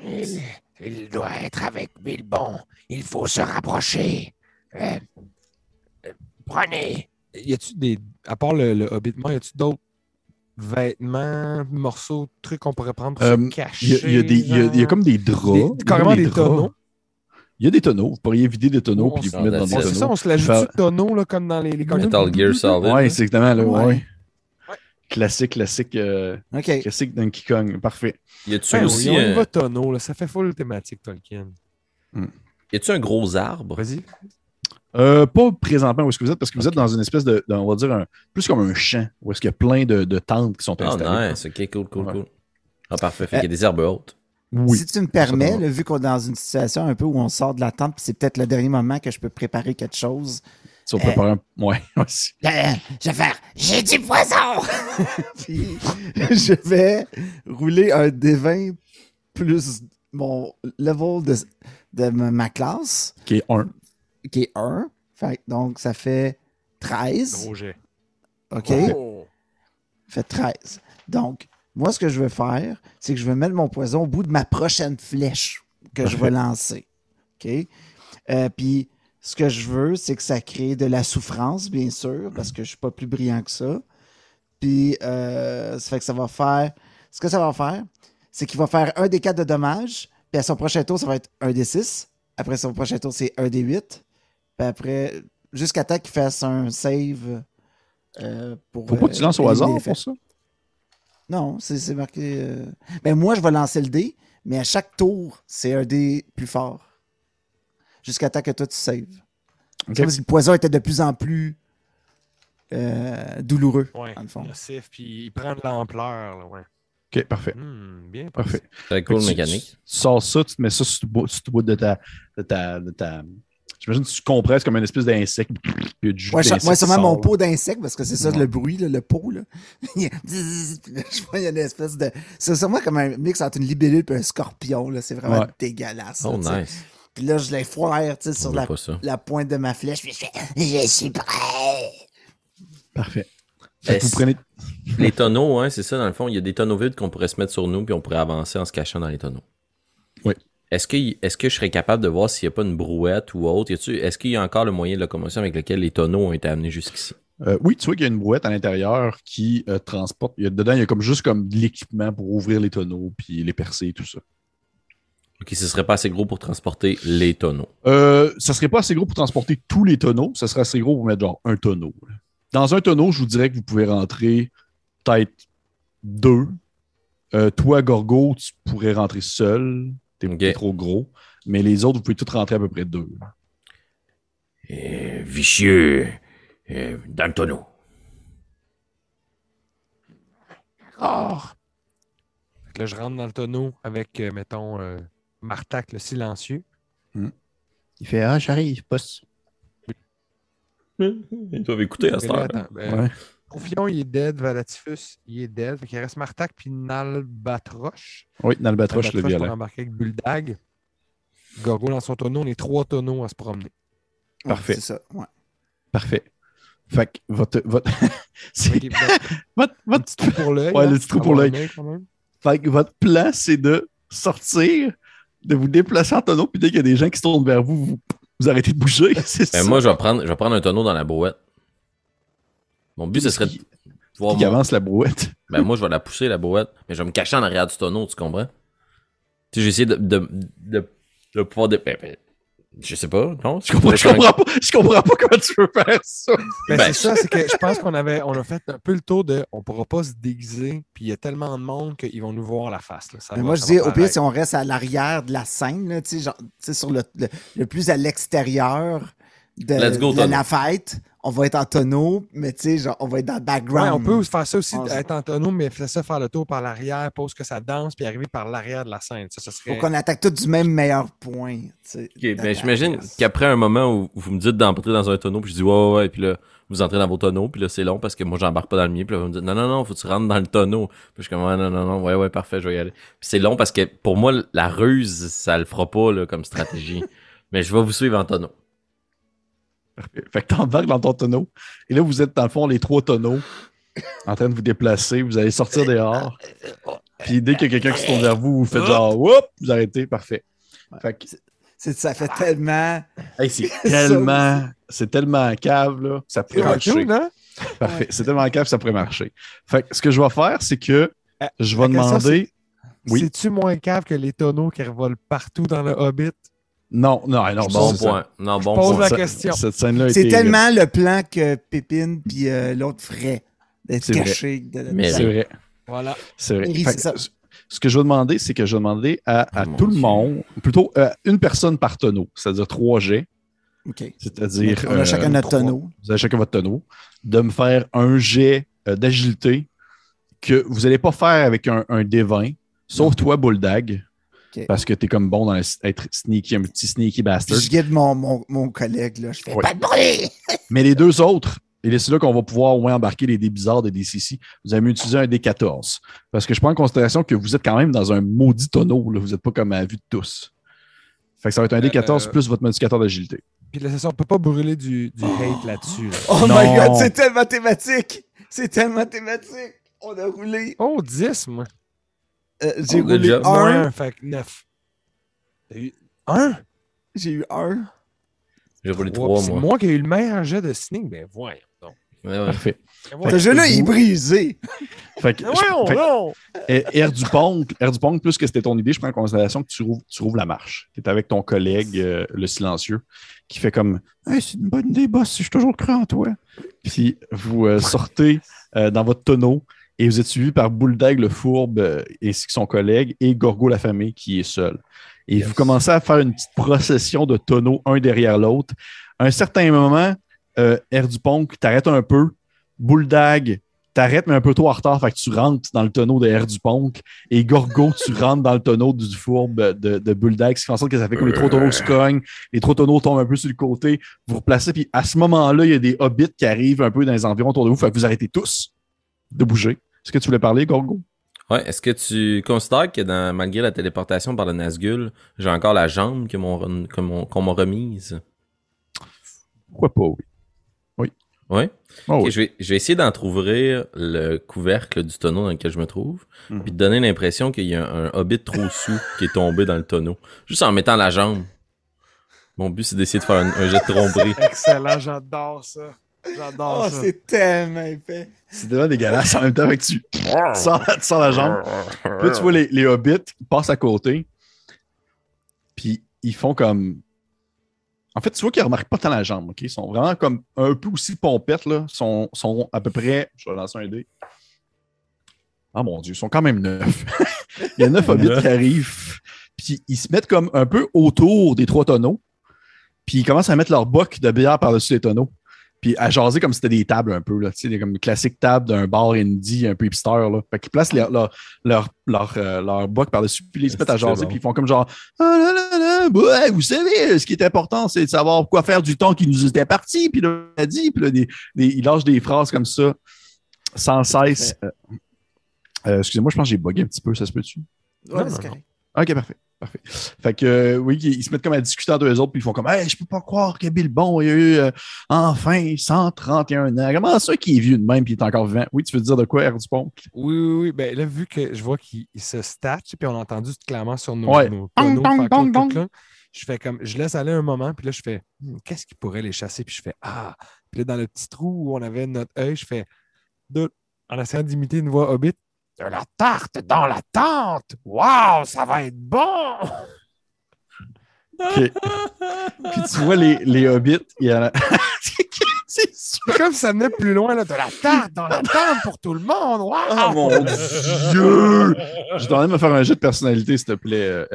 Il, il doit être avec Bilbon. Il faut se rapprocher. Euh, euh, prenez. Y a-tu des. À part le, le Hobbit y a-tu d'autres vêtements, morceaux, trucs qu'on pourrait prendre pour Euh, se Il cacher? y, a, il y a des- il y a- il y a comme des draps. Des- Il y a comme carrément des draps. tonneaux. Il y a des tonneaux. Vous pourriez vider des tonneaux puis on vous mettre dans des Ouais, c'est tonneaux. ça, on se l'ajoute Faire- sur tonneau, là, comme dans les, les. Metal Gear Solid. Ouais, c'est exactement là. Ouais. Ouais. Ouais. Classique, classique, euh, OK. classique Donkey Kong. Parfait. Y a-tu Ouais, aussi oui, on y un... va tonneau, là, ça fait full thématique Tolkien. y a-tu un gros arbre? Vas-y. Euh, pas présentement où est-ce que vous êtes, parce que vous êtes dans une espèce de, de- on va dire, un, plus comme un champ, où est-ce qu'il y a plein de, de tentes qui sont Ah, installées. nice. Ok, cool, cool, Ouais. cool. Ah, parfait. Fait qu'il y a des herbes hautes. Oui. Si tu me permets, là, vu qu'on est dans une situation un peu où on sort de la tente, puis c'est peut-être le dernier moment que je peux préparer quelque chose, Si on prépare un... Ouais, aussi. Euh, je vais faire. J'ai du poison! puis je vais rouler un D20 plus mon level de, de ma ma classe, Qui est un. Qui est 1. Fait, donc, ça fait 13. Gros jet. OK? Oh. fait 13. Donc, moi, ce que je vais faire, c'est que je vais mettre mon poison au bout de ma prochaine flèche que je vais lancer. OK? Euh, Puis, ce que je veux, c'est que ça crée de la souffrance, bien sûr, parce que je ne suis pas plus brillant que ça. Puis, euh, ça fait que ça va faire. Ce que ça va faire, c'est qu'il va faire un des 4 de dommages. Puis, à son prochain tour, ça va être un des 6. Après son prochain tour, c'est un des 8. Puis après, jusqu'à temps qu'il fasse un save. euh, pour, Faut pas que euh, tu lances au éliminer hasard pour ça. Non, c'est c'est marqué. euh, Ben, moi, je vais lancer le dé, mais à chaque tour, c'est un dé plus fort. Jusqu'à temps que toi, tu saves. C'est comme si le poison était de plus en plus euh, douloureux, Ouais. dans le fond. Nocif, puis il prend de l'ampleur. là, Ouais. Ok, parfait. Hmm, bien Parfait. Très cool tu- mécanique. Tu, tu sors ça, tu te mets ça sur le bout, sur le bout de ta, de ta, de ta J'imagine que tu compresses comme une espèce d'insecte. Ouais, moi, qui sûrement mon pot d'insecte, parce que c'est ça Ouais. le bruit, là, le pot. Là. Je vois, il y a une espèce de. C'est sûrement comme un mix entre une libellule et un scorpion. là. C'est vraiment Ouais. dégueulasse. Oh, là, nice. Puis là, je les foire sur la, pointe de ma flèche. Puis je fais. Je suis prêt. Parfait. Fait que Est-ce- vous prenez. Les tonneaux, hein, c'est ça, dans le fond. Il y a des tonneaux vides qu'on pourrait se mettre sur nous, puis on pourrait avancer en se cachant dans les tonneaux. Est-ce que, est-ce que je serais capable de voir s'il n'y a pas une brouette ou autre? Est-ce qu'il y a encore le moyen de locomotion avec lequel les tonneaux ont été amenés jusqu'ici? Euh, oui, tu vois qu'il y a une brouette à l'intérieur qui euh, transporte. il y a- dedans, il y a comme juste comme de l'équipement pour ouvrir les tonneaux puis les percer et tout ça. Ok, ce serait pas assez gros pour transporter les tonneaux. Euh, ça serait pas assez gros pour transporter tous les tonneaux. Ça serait assez gros pour mettre genre un tonneau. Dans un tonneau, je vous dirais que vous pouvez rentrer peut-être deux. Euh, toi, Gorgo, tu pourrais rentrer seul. T'es trop gros. Mais les autres, vous pouvez tous rentrer à peu près deux. Euh, vicieux. euh, dans le tonneau. Fait que là, je rentre dans le tonneau avec, euh, mettons, euh, Martac le silencieux. Il fait Ah, j'arrive, boss. Ils doivent écouter à cette heure. Profion, il est dead. Valatifus, il est dead. Fait qu'il reste Martac puis Nalbatroche. Oui, le le Nalbatroche pour violet. embarquer avec Buldag. Gorgo dans son tonneau. On est trois tonneaux à se promener. Ouais, Parfait. c'est ça. Ouais. Parfait. Fait que votre. votre... votre, votre- petit trou pour l'œil. Ouais, hein, le petit trou pour l'œil. Fait que votre plan, c'est de sortir, de vous déplacer en tonneau, puis dès qu'il y a des gens qui se tournent vers vous, vous, vous arrêtez de bouger. C'est Ben, ça. moi, je vais, prendre, je vais prendre un tonneau dans la brouette. Mon but, ce serait de Qui- voir qui avance la brouette. Ben, moi, je vais la pousser, la brouette, mais je vais me cacher en arrière du tonneau, tu comprends? Tu sais, j'ai essayé de, de, de, de pouvoir. dé- ben, ben, je sais pas, non? Je comprends, je comprends pas, je comprends pas comment tu veux faire ça. Ben, Ben, c'est ça, c'est que je pense qu'on avait on a fait un peu le tour de on pourra pas se déguiser, puis il y a tellement de monde qu'ils vont nous voir la face. Là. Ça Mais va- moi, je dis, au pire, si on reste à l'arrière de la scène, là, tu sais, genre, tu sais, sur le, le, le plus à l'extérieur de, Let's go, de tonneau. la fête, on va être en tonneau, mais tu sais, genre, on va être dans le Ouais, background. on peut faire ça aussi, On- être en tonneau, mais faire ça, faire le tour par l'arrière, pose que ça danse, puis arriver par l'arrière de la scène. Ça, ça serait. Faut qu'on attaque tous du même meilleur point. ben, j'imagine qu'après un moment où vous me dites d'entrer dans un tonneau, puis je dis ouais, ouais, ouais, puis là, vous entrez dans vos tonneaux, puis là, c'est long parce que moi, j'embarque pas dans le mien, puis là, vous me dites non, non, non, faut que tu rentres dans le tonneau. Puis je suis comme ouais, non, non, non, ouais, ouais, parfait, je vais y aller. Puis c'est long parce que pour moi, la ruse, ça le fera pas, là, comme stratégie. Mais je vais vous suivre en tonneau. Fait que t'embarques dans ton tonneau. Et là, vous êtes dans le fond les trois tonneaux en train de vous déplacer. Vous allez sortir dehors. Puis dès qu'il y a quelqu'un qui se tourne vers vous, vous faites genre Whoop! Vous arrêtez, parfait. Fait que C'est- ça fait tellement. hey, c'est tellement. C'est tellement cave, là. Ça pourrait marcher. cool, hein? Parfait. C'est tellement cave, ça pourrait marcher. Fait que ce que je vais faire, c'est que Ah, je vais demander. Oui? C'est-tu moins cave que les tonneaux qui revolent partout dans le Hobbit? Non, non, non. bon ça, point. Non, bon pose point. la question. Cette scène-là C'est tellement le plan que Pépine puis euh, l'autre ferait d'être caché. de- Mais C'est vrai. Voilà. C'est vrai. Oui, ça. ce- que je vais demander, c'est que je vais demander à, à Oh mon tout le monde, plutôt euh, une personne par tonneau, c'est-à-dire trois jets, OK. c'est-à-dire. On a euh, chacun notre trois- tonneau. Vous avez chacun votre tonneau, de me faire un jet euh, d'agilité que vous n'allez pas faire avec un, un D20, sauf toi, Bulldog, Parce que tu es comme bon dans le- être sneaky, un petit sneaky Puis bastard. je guide mon, mon, mon collègue. Là, je fais Ouais. Pas de bruit. Mais les deux autres, et c'est là qu'on va pouvoir au moins embarquer les dés bizarres des DCC, vous allez utiliser un D14. Parce que je prends en considération que vous êtes quand même dans un maudit tonneau. Là. Vous n'êtes pas comme à la vue de tous. Fait que ça va être un D14 Euh, plus votre modificateur d'agilité. Puis là, ça, on peut pas brûler du, du hate là-dessus. là. Oh Non. my god, c'est tellement thématique! C'est tellement thématique! On a roulé. Oh, 10, moi. Euh, j'ai Oh, good roulé un. Moins 1, fait que 9. T'as eu 1? J'ai eu un. J'ai roulé Trois, trois, puis c'est moi. moi qui ai eu le meilleur jet de sneak. Ben voyons donc. Ouais, ouais. Parfait. Ben Ce jeu-là, il est brisé. Fait que, Ben voyons, fait que- non! Et Air du Pong, Air du Pong, plus que c'était ton idée, je prends en considération que tu rouvres, tu rouvres la marche. Tu es avec ton collègue, euh, le silencieux, qui fait comme Hey, c'est une bonne idée, boss, je suis toujours cru en toi. Puis vous euh, sortez euh, dans votre tonneau et vous êtes suivi par Bulldog le fourbe euh, ainsi que son collègue et Gorgo la famille qui est seul. Et vous commencez à faire une petite procession de tonneaux un derrière l'autre. À un certain moment, euh, Air du un peu. Bulldog t'arrêtes, mais un peu trop en retard, fait que tu rentres dans le tonneau de R du Ponk, et Gorgo, tu rentres dans le tonneau du fourbe de, de ce qui fait en sorte que ça fait comme les trois tonneaux se cognent, les trois tonneaux tombent un peu sur le côté, vous replacez, puis à ce moment-là, il y a des hobbits qui arrivent un peu dans les environs autour de vous, fait que vous arrêtez tous de bouger. Est-ce que tu voulais parler, Gorgo? Ouais, est-ce que tu considères que dans, malgré la téléportation par le Nazgul, j'ai encore la jambe que m'ont que mon- qu'on m'a remise? Pourquoi pas, oui. Ouais? Oh, Ok, oui. je, vais, je vais essayer d'entrouvrir le couvercle du tonneau dans lequel je me trouve, Mhm. puis de donner l'impression qu'il y a un, un hobbit trop sous qui est tombé dans le tonneau. Juste en mettant la jambe. Mon but, c'est d'essayer de faire un, un jet de tromperie. Excellent, j'adore ça. J'adore Oh, ça. c'est tellement épais. C'est tellement dégueulasse en même temps, que tu, tu sors, tu sors la jambe. Puis Là, tu vois les, les hobbits qui passent à côté. Puis ils font comme. En fait, tu vois qu'ils remarquent pas tant la jambe, OK? Ils sont vraiment comme un peu aussi pompettes, là. Ils sont, sont à peu près. Je vais lancer un dé. Ah mon Dieu, ils sont quand même neuf. Il y a neuf hobbits qui arrivent. Puis ils se mettent comme un peu autour des trois tonneaux. Puis ils commencent à mettre leur boc de bière par-dessus les tonneaux. Puis à jaser comme c'était des tables un peu, là. Tu sais, des comme classiques tables d'un bar indie un peu hipster, là. Fait qu'ils placent leur, leur, leur, leur, euh, leur boc par-dessus, puis ils se mettent à jaser, bon. puis ils font comme genre Ah là là là, ouais, vous savez, ce qui est important, c'est de savoir quoi faire du temps qui nous était parti, puis là, il a dit, puis là, des, des- ils lâchent des phrases comme ça, sans cesse. Euh, euh, Excusez-moi, je pense que j'ai bugué un petit peu, ça se peut-tu? Ouais, Non, c'est non, correct. Ok, parfait. Parfait. Fait que, euh, oui, ils ils se mettent comme à discuter entre eux autres, puis ils font comme, hey, je peux pas croire que Bilbon, il a eu euh, enfin 131 ans. Comment ça qui est vieux de même, puis il est encore vivant? Oui, tu veux dire de quoi, R. Dupont? Oui, oui, oui. Ben, là, vu que je vois qu'il il se statue, puis on a entendu clairement sur nos, Ouais. nos bang, clic, bang. clic, clic. je fais comme, je laisse aller un moment, puis là, je fais, Hmm, qu'est-ce qui pourrait les chasser? Puis je fais, ah. Puis là, dans le petit trou où on avait notre œil, je fais, de, en essayant d'imiter une voix hobbit, De la tarte dans la tente. Waouh, ça va être bon. OK. puis tu vois les, les hobbits, il y en a. C'est comme ça venait plus loin, là, de la tarte dans la tente pour tout le monde. Waouh. Oh mon Dieu! Je t'en de me faire un jeu de personnalité, s'il te plaît, euh.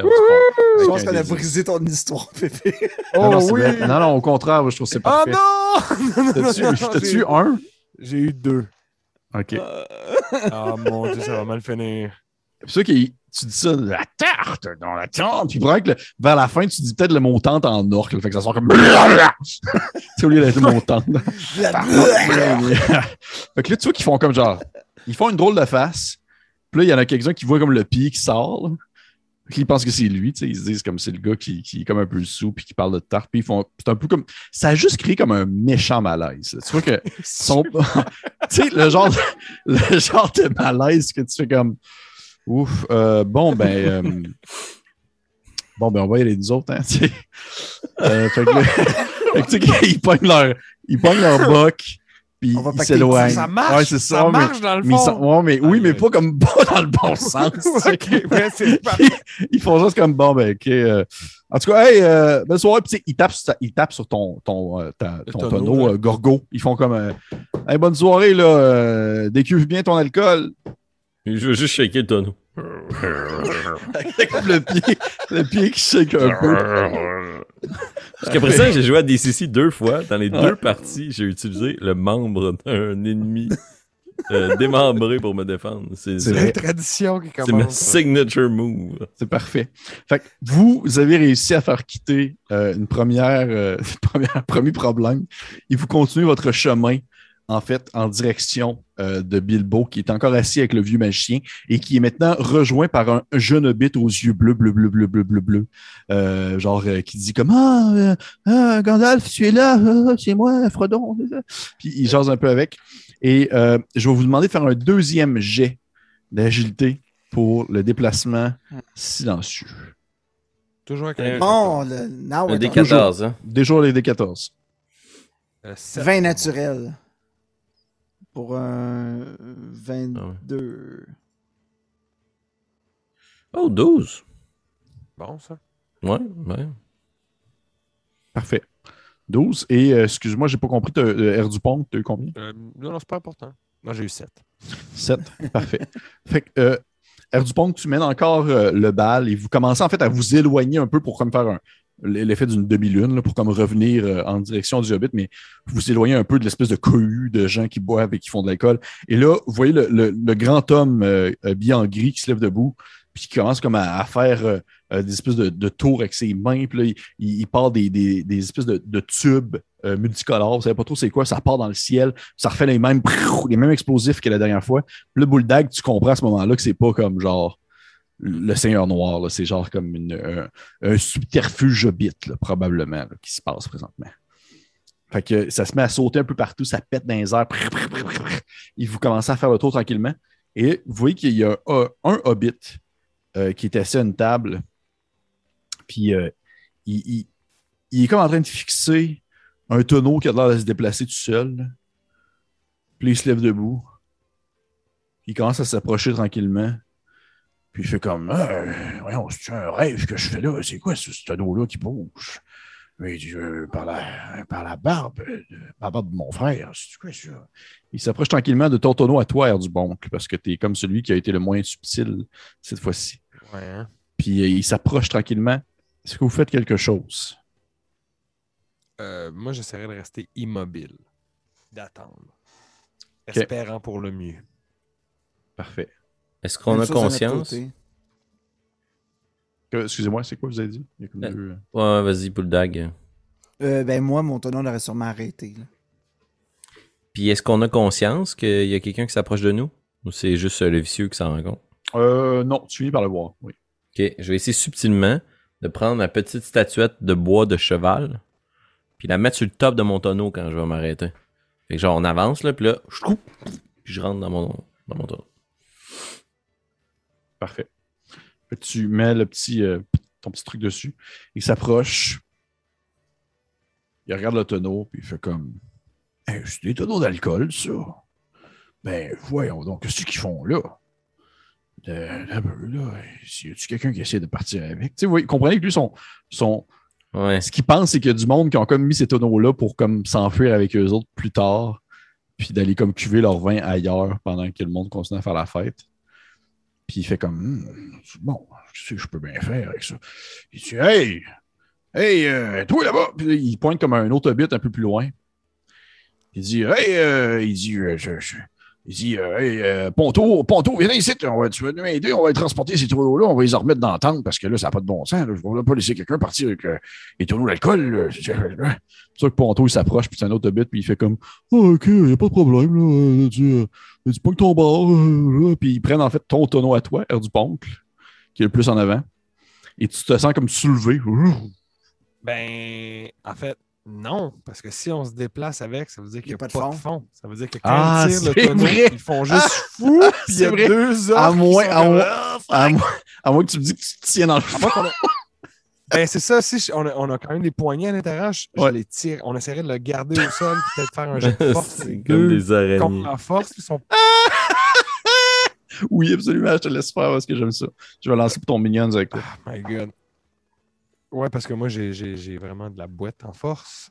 Je pense qu'on a brisé ton histoire, Pépé. Oh non, non, oui! non, non, au contraire, moi, je trouve que c'est Ah parfait. non! Non, T'as-tu un? J'ai eu deux. OK. Ah mon dieu, ça va mal finir. C'est sûr que tu dis ça, la tarte dans la tente, puis probablement que le- vers la fin, tu dis peut-être le mot tente en orque, fait que ça sort comme. C'est au lieu d'être le mot tente. fait que là, tu vois qu'ils font comme genre. Ils font une drôle de face, puis là, il y en a quelques-uns qui voient comme le pied qui sort, qu'ils pensent que c'est lui, tu sais, ils se disent comme c'est le gars qui, qui est comme un peu sous puis qui parle de tarte, puis ils font. C'est un peu comme. Ça a juste créé comme un méchant malaise. Tu vois que. sont- tu sais, le genre, de, le genre de malaise que tu fais comme. Ouf, euh, bon, ben. euh, bon, ben, on va y aller nous autres, hein, tu sais. Euh, fait que, là- fait que, tu sais, ils pognent leur, ils pognent leur boc, puis On va ils s'éloignent. Ça marche! Ouais, c'est ça, ça mais- marche dans le Mais fond! sont- ouais, mais, oui, mais pas comme pas dans le bon sens. ouais, ils font juste comme bon, ben, ok. euh, en tout cas, hey, euh, bonne soirée. Puis, tu sais, ils tapent, ils tapent sur ton, ton, euh, ta- ton tonneau, tonneau, euh, Gorgo. Ils font comme euh, hey, bonne soirée, là. Euh, décuve bien ton alcool. Je veux juste shaker le tonneau. Comme le pied, le pied qui shake un peu. Jusqu'à présent, j'ai joué à DCC deux fois. Dans les Ouais. deux parties, j'ai utilisé le membre d'un ennemi euh, démembré pour me défendre. C'est la tradition qui c'est ma commence. signature move. C'est parfait. Fait que vous, vous avez réussi à faire quitter euh, une première, euh, première, un premier problème et vous continuez votre chemin, en fait, en direction euh, de Bilbo, qui est encore assis avec le vieux magicien et qui est maintenant rejoint par un jeune hobbit aux yeux bleus, bleu, bleu, bleu, bleu, bleu, bleu. Euh, genre, euh, qui dit comme Ah, euh, ah, Gandalf, tu es là, Ah, c'est moi, Frodon. Puis il jase un peu avec. Et euh, je vais vous demander de faire un deuxième jet d'agilité pour le déplacement silencieux. Toujours avec Euh, un Bon, le, now Un we're des talking. 14, hein. Déjà les D14. euh, sept. 20 naturel. Pour un 22. Oh, 12. Bon, ça. Ouais, ouais. Parfait. 12. Et euh, excuse-moi, j'ai pas compris. t'as- euh, R. Dupont, tu as eu combien? Euh, non, non, c'est pas important. Moi, j'ai eu 7. 7. Parfait. Fait que euh, R. Dupont, tu mènes encore euh, le bal et vous commencez en fait à vous éloigner un peu pour comme faire un, l'effet d'une demi-lune pour comme revenir euh, en direction du Hobbit, mais vous vous éloignez un peu de l'espèce de cohue de gens qui boivent et qui font de l'alcool. Et là, vous voyez le, grand homme euh, habillé en gris qui se lève debout, puis qui commence comme à, faire euh, des espèces de, tours avec ses mains, puis il, part des, espèces de, tubes multicolores, vous savez pas trop c'est quoi, ça part dans le ciel, ça refait les mêmes, explosifs que la dernière fois. Puis le boule tu comprends à ce moment-là que c'est pas comme genre le Seigneur Noir, c'est genre comme un, subterfuge hobbit, probablement, qui se passe présentement. Fait ça se met à sauter un peu partout, ça pète dans les airs. Et vous commencez à faire le tour tranquillement. Et vous voyez qu'il y a un, hobbit euh, qui est assis à une table. Puis euh, il, il- est comme en train de fixer un tonneau qui a l'air de se déplacer tout seul. Puis il se lève debout. Il commence à s'approcher tranquillement. Puis il fait comme Euh, Voyons, c'est un rêve que je fais là. C'est quoi ce, ce tonneau-là qui bouge? Mais Euh, par, la, par la barbe, de, par la barbe de mon frère. C'est quoi ça? Il s'approche tranquillement de ton tonneau à toi, Air du Boncle, parce que tu es comme celui qui a été le moins subtil cette fois-ci. Ouais, hein? Puis euh, il s'approche tranquillement. Est-ce que vous faites quelque chose? Euh, moi, j'essaierais de rester immobile, d'attendre, espérant pour le mieux. Parfait. Est-ce qu'on a conscience? Excusez-moi, c'est quoi vous avez dit? Il y a comme Euh, deux, Ouais, vas-y, Bulldog. Euh, ben moi, mon tonneau l'aurait sûrement arrêté. là. Puis est-ce qu'on a conscience qu'il y a quelqu'un qui s'approche de nous? Ou c'est juste euh, le vicieux qui s'en rend compte? Euh, non, tu finis par le voir, oui. Ok, je vais essayer subtilement de prendre ma petite statuette de bois de cheval, puis la mettre sur le top de mon tonneau quand je vais m'arrêter. Fait que genre, on avance, là, puis là, je coupe, puis je rentre dans mon, dans mon tonneau. Parfait. Tu mets le petit, euh, ton petit truc dessus. Il s'approche. Il regarde le tonneau, puis il fait comme Hey, C'est des tonneaux d'alcool, ça. Ben, voyons donc, qu'est-ce qu'ils font là? Euh, là, là, y a-tu quelqu'un qui essaie de partir avec? Tu sais, vous comprenez que lui, son, son, Ouais. ce qu'il pense, c'est qu'il y a du monde qui ont comme mis ces tonneaux-là pour comme s'enfuir avec eux autres plus tard, puis d'aller comme cuver leur vin ailleurs pendant que le monde continue à faire la fête. Puis il fait comme Hmm, bon, je sais que je peux bien faire avec ça. Il dit Hey! Hey, euh, toi là-bas! Puis il pointe comme un autre hobbit un peu plus loin. Il dit Hey, euh, il dit euh, je- je- il dit euh, Hey, euh, Ponto, Ponto, viens ici, on va, tu vas nous aider, on va transporter ces tonneaux-là, on va les remettre dans la parce que là, ça n'a pas de bon sens. Je ne vais pas laisser quelqu'un partir avec euh, les tonneaux d'alcool. C'est sûr que Ponto, il s'approche, puis c'est un autre hobbit, puis il fait comme Ah, ok, il n'y a pas de problème, là. euh, euh, tu pognes ton bar, puis ils prennent en fait ton tonneau à toi, Air du Poncle, qui est le plus en avant. Et tu te sens comme soulevé. Ben, en fait, non, parce que si on se déplace avec, ça veut dire qu'il n'y a, pas, de fond. Ça veut dire que quand Ah, ils tirent le tonneau, vrai. ils font juste fou, puis il y a vrai. deux À moins, à, moins, Ah, à, moins, à moins que tu me dis que tu te tiens dans le fond. Ben, c'est ça, si je- on, a, on a quand même des poignées à l'intérieur, je, les tire. On essaierait de le garder au sol, peut-être faire un jet de force. c'est comme des araignées. contre en force, ils sont Oui, absolument, je te laisse faire parce que j'aime ça. Je vais lancer pour ton Minions avec toi. Oh my god. Ouais, parce que moi, j'ai- vraiment de la boîte en force.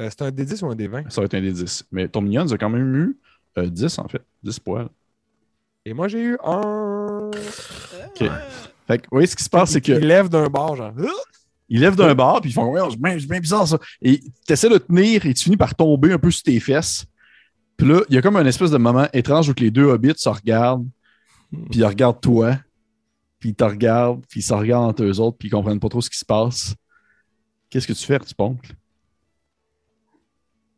Euh, c'est un D10 ou un D20? Ça va être un des 10. Mais ton Minions a quand même eu euh, 10 en fait. 10 poils. Et moi, j'ai eu un. OK. Fait que, oui, ce qui se passe, c'est que. Il lève d'un bord, genre. Ils lèvent d'un bar, puis ils font Ouais, c'est bien, bien bizarre ça. Et tu essaies de tenir et tu finis par tomber un peu sur tes fesses. Puis là, il y a comme un espèce de moment étrange où que les deux hobbits se regardent, puis ils regardent toi, puis ils te regardent, puis ils se regardent entre eux autres, puis ils comprennent pas trop ce qui se passe. Qu'est-ce que tu fais, tu poncle?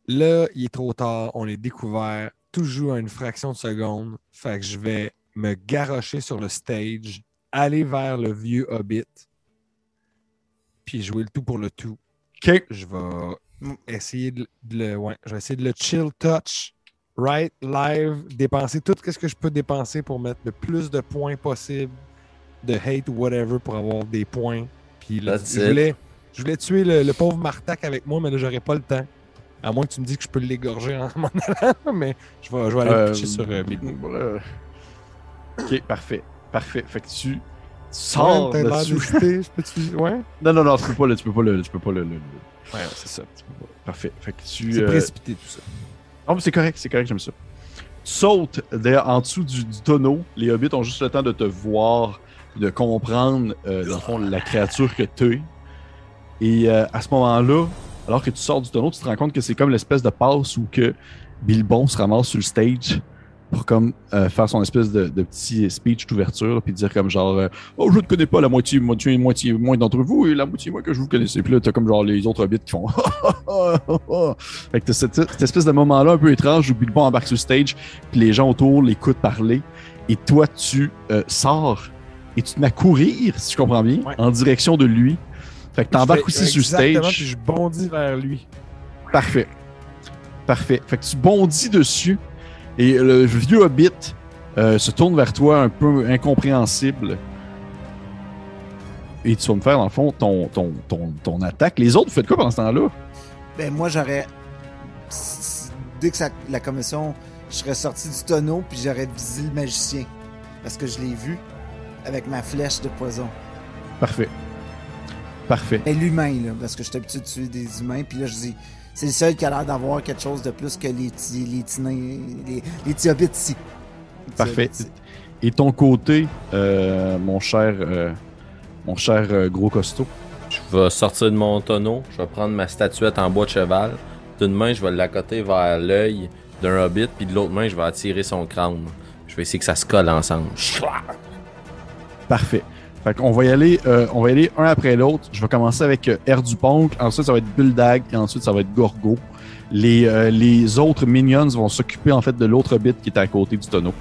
Là, il est trop tard, on est découvert, tout joue à une fraction de seconde. Fait que je vais me garrocher sur le stage, aller vers le vieux hobbit, puis jouer le tout pour le tout. OK. Je vais essayer de, de le. Ouais, je vais essayer de le chill touch, right, live, dépenser tout ce que je peux dépenser pour mettre le plus de points possible de hate ou whatever pour avoir des points. Puis là, je voulais, je voulais tuer le, le pauvre Martak avec moi, mais là, j'aurais pas le temps. À moins que tu me dises que je peux l'égorger en m'en allant, mais je vais, je vais aller me Euh, pitcher sur euh, euh, OK, parfait. Parfait. Fait que tu, sors Ouais, Ouais, Non, non, non, tu peux pas le. Tu peux pas le. Tu peux pas le, le- le- ouais c'est ça. Parfait. Fait que tu. C'est euh, précipité tout ça. Non, mais c'est correct, c'est correct, j'aime ça. Tu sautes derrière- en dessous du, du tonneau. Les hobbits ont juste le temps de te voir, de comprendre, euh, dans le fond, la créature que tu es. Et euh, à ce moment-là, alors que tu sors du tonneau, tu te rends compte que c'est comme l'espèce de passe où que Bilbon se ramasse sur le stage pour comme euh, faire son espèce de, petit speech d'ouverture, puis dire comme genre euh, Oh, je ne connais pas la moitié, moitié, moitié moins d'entre vous et la moitié moi que je vous connaissais. Puis là, t'as comme genre les autres hobbits qui font Fait que t'as cette, espèce de moment-là un peu étrange où Bilbon embarque sur le stage, puis les gens autour l'écoutent parler, et toi, tu euh, sors et tu te mets à courir, si je comprends bien, Ouais. en direction de lui. Fait que t'embarques aussi sur stage. Puis je bondis vers lui. Parfait. Parfait. Fait que tu bondis dessus et le vieux hobbit euh, se tourne vers toi un peu incompréhensible. Et tu vas me faire, dans le fond, ton, ton, ton, ton attaque. Les autres, vous faites quoi pendant ce temps-là? Ben, moi, j'aurais. Dès que ça- la commission, je serais sorti du tonneau, puis j'aurais visé le magicien. Parce que je l'ai vu avec ma flèche de poison. Parfait. Parfait. Mais l'humain, là, parce que j'étais habitué de tuer des humains, puis là, je dis. C'est le seul qui a l'air d'avoir quelque chose de plus que les petits, les les, les petits hobbits ici. Les petits Parfait. Et ton côté, euh, mon cher, euh, mon cher euh, gros costaud? Je vais sortir de mon tonneau, je vais prendre ma statuette en bois de cheval. D'une main, je vais l'accoter vers l'œil d'un hobbit, puis de l'autre main, je vais attirer son crâne. Je vais essayer que ça se colle ensemble. Parfait. Fait qu'on va y aller, euh, on va y aller un après l'autre. Je vais commencer avec euh, Air du ensuite ça va être Buldag, et ensuite ça va être Gorgo. Les, euh, les autres minions vont s'occuper en fait de l'autre bit qui est à côté du tonneau.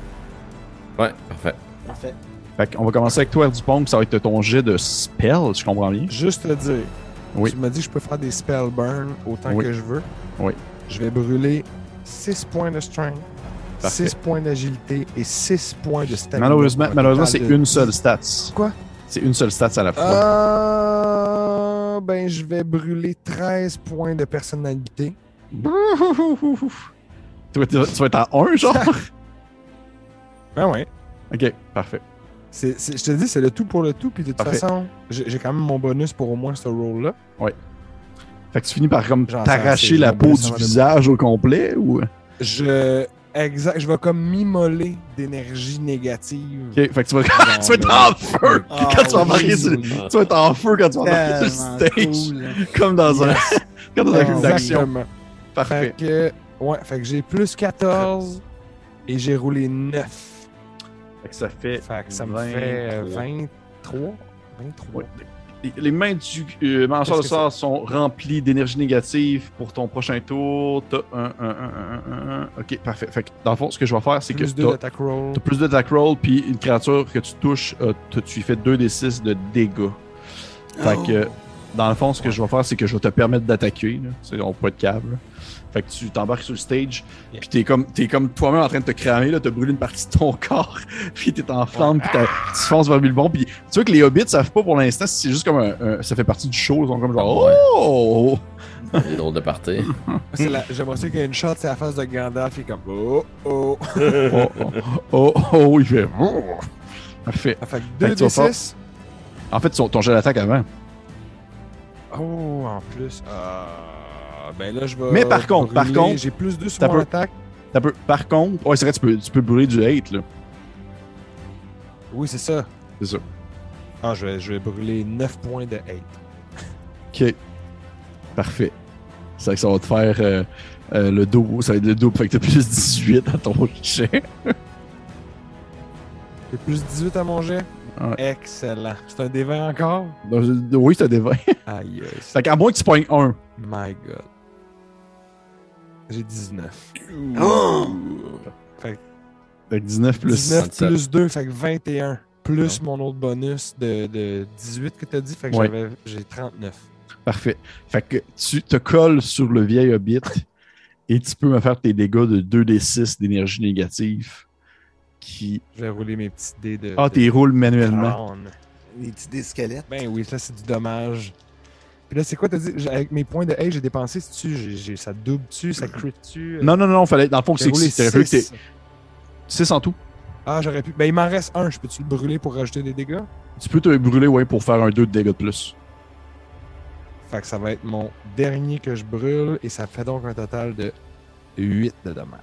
Ouais, parfait. Parfait. Fait qu'on va commencer avec toi, Air du ça va être ton jet de spell, je comprends bien. Juste te dire. Oui. Tu m'as dit que je peux faire des spell burn autant Oui. que je veux. Oui. Je vais brûler 6 points de strength. 6 points d'agilité et 6 points de stamina. Malheureusement, malheureusement c'est de une 10. seule stats. Quoi? C'est une seule stats à la fois. Euh, ben, je vais brûler 13 points de personnalité. tu, vas être, tu vas être à 1, genre? Ben ouais. ok, parfait. Je te dis, c'est le tout pour le tout. Puis de toute Parfait. façon, j'ai, quand même mon bonus pour au moins ce rôle-là. Fait que tu finis par comme t'arracher la peau du visage au complet ou? Je. Exact. Je vais comme m'immoler d'énergie négative. Ok, fait que tu vas, tu vas être en feu Ah, quand tu vas embarquer sur, oui. tu vas être en feu quand tu vas embarquer sur le stage. cool. Comme dans un, comme dans un Ah, film d'action. Parfait. Fait que, ouais, fait que j'ai plus 14 et j'ai roulé 9. Fait que ça fait. Fait que ça me 23. fait euh, 23. 23. Les- mains du euh, de que sort sont remplies d'énergie négative pour ton prochain tour. T'as un, un, un, un, un, un. Ok, parfait. Fait que dans le fond, ce que je vais faire, c'est que Plus 2 t'as d'attack roll. t'as plus d'attack roll, puis une créature que tu touches, euh, tu lui fais 2d6 de dégâts. Fait Oh. Dans le fond, ce que je vais faire, c'est que je vais te permettre d'attaquer. là. C'est- On peut être câble. là. Fait que tu t'embarques sur le stage, Yeah. puis t'es comme, t'es comme toi-même en train de te cramer, là, t'as brûlé une partie de ton corps, puis t'es en flamme, puis t'as- tu fonces vers Bilbon, puis tu vois que les hobbits savent pas pour l'instant si c'est juste comme un, un- ça fait partie du show, ils sont comme genre Ouais. oh! C'est drôle de partir. C'est la- J'aimerais ça qu'il y ait une shot, c'est la face de Gandalf, il est comme oh oh. Oh, oh, oh, oh, il fait oh! Parfait. Fait que Fait 2 que tu vas des 6. En fait, ton, ton jet d'attaque avant. Oh, en plus. Euh, ben là, je vais. Mais par contre, par contre, J'ai plus 2 sur t'as mon attaque. T'as peu- Par contre, ouais, c'est vrai, tu peux, tu peux brûler du hate, là. Oui, c'est ça. C'est ça. Ah, je vais, je vais brûler 9 points de hate. Ok. Parfait. C'est vrai que ça va te faire euh, euh, le double. Ça va être le double. Fait que t'as plus 18 à ton jet. J'ai plus 18 à mon jet? Ouais. Excellent. C'est un D20 encore? Donc, je- oui, c'est des 20. Aïe, aïe. Fait qu'à moins que tu pognes un. My God. J'ai 19. Oh! Fait que 19 plus. 19 27. plus 2, fait que 21. Plus mon autre bonus de, de 18 que t'as dit, fait que Ouais. j'avais j'ai 39. Parfait. Fait que tu te colles sur le vieil hobbit et tu peux me faire tes dégâts de 2d6 d'énergie négative. Qui. Je vais rouler mes petits dés de. Ah, t'es roules manuellement. crâne. Les petits dés squelettes. Ben oui, ça c'est du dommage. Puis là, c'est quoi, t'as dit? Avec mes points de hate, j'ai dépensé j'ai- ça double dessus, ça crit dessus. Non, non, non, fallait. Dans le fond, c'est que c'est que t'es six. 6 en tout. Ah, j'aurais pu. Ben il m'en reste un, je peux-tu le brûler pour rajouter des dégâts? Tu peux te brûler, ouais, pour faire un 2 de dégâts de plus. Fait que ça va être mon dernier que je brûle et ça fait donc un total de 8 de dommages.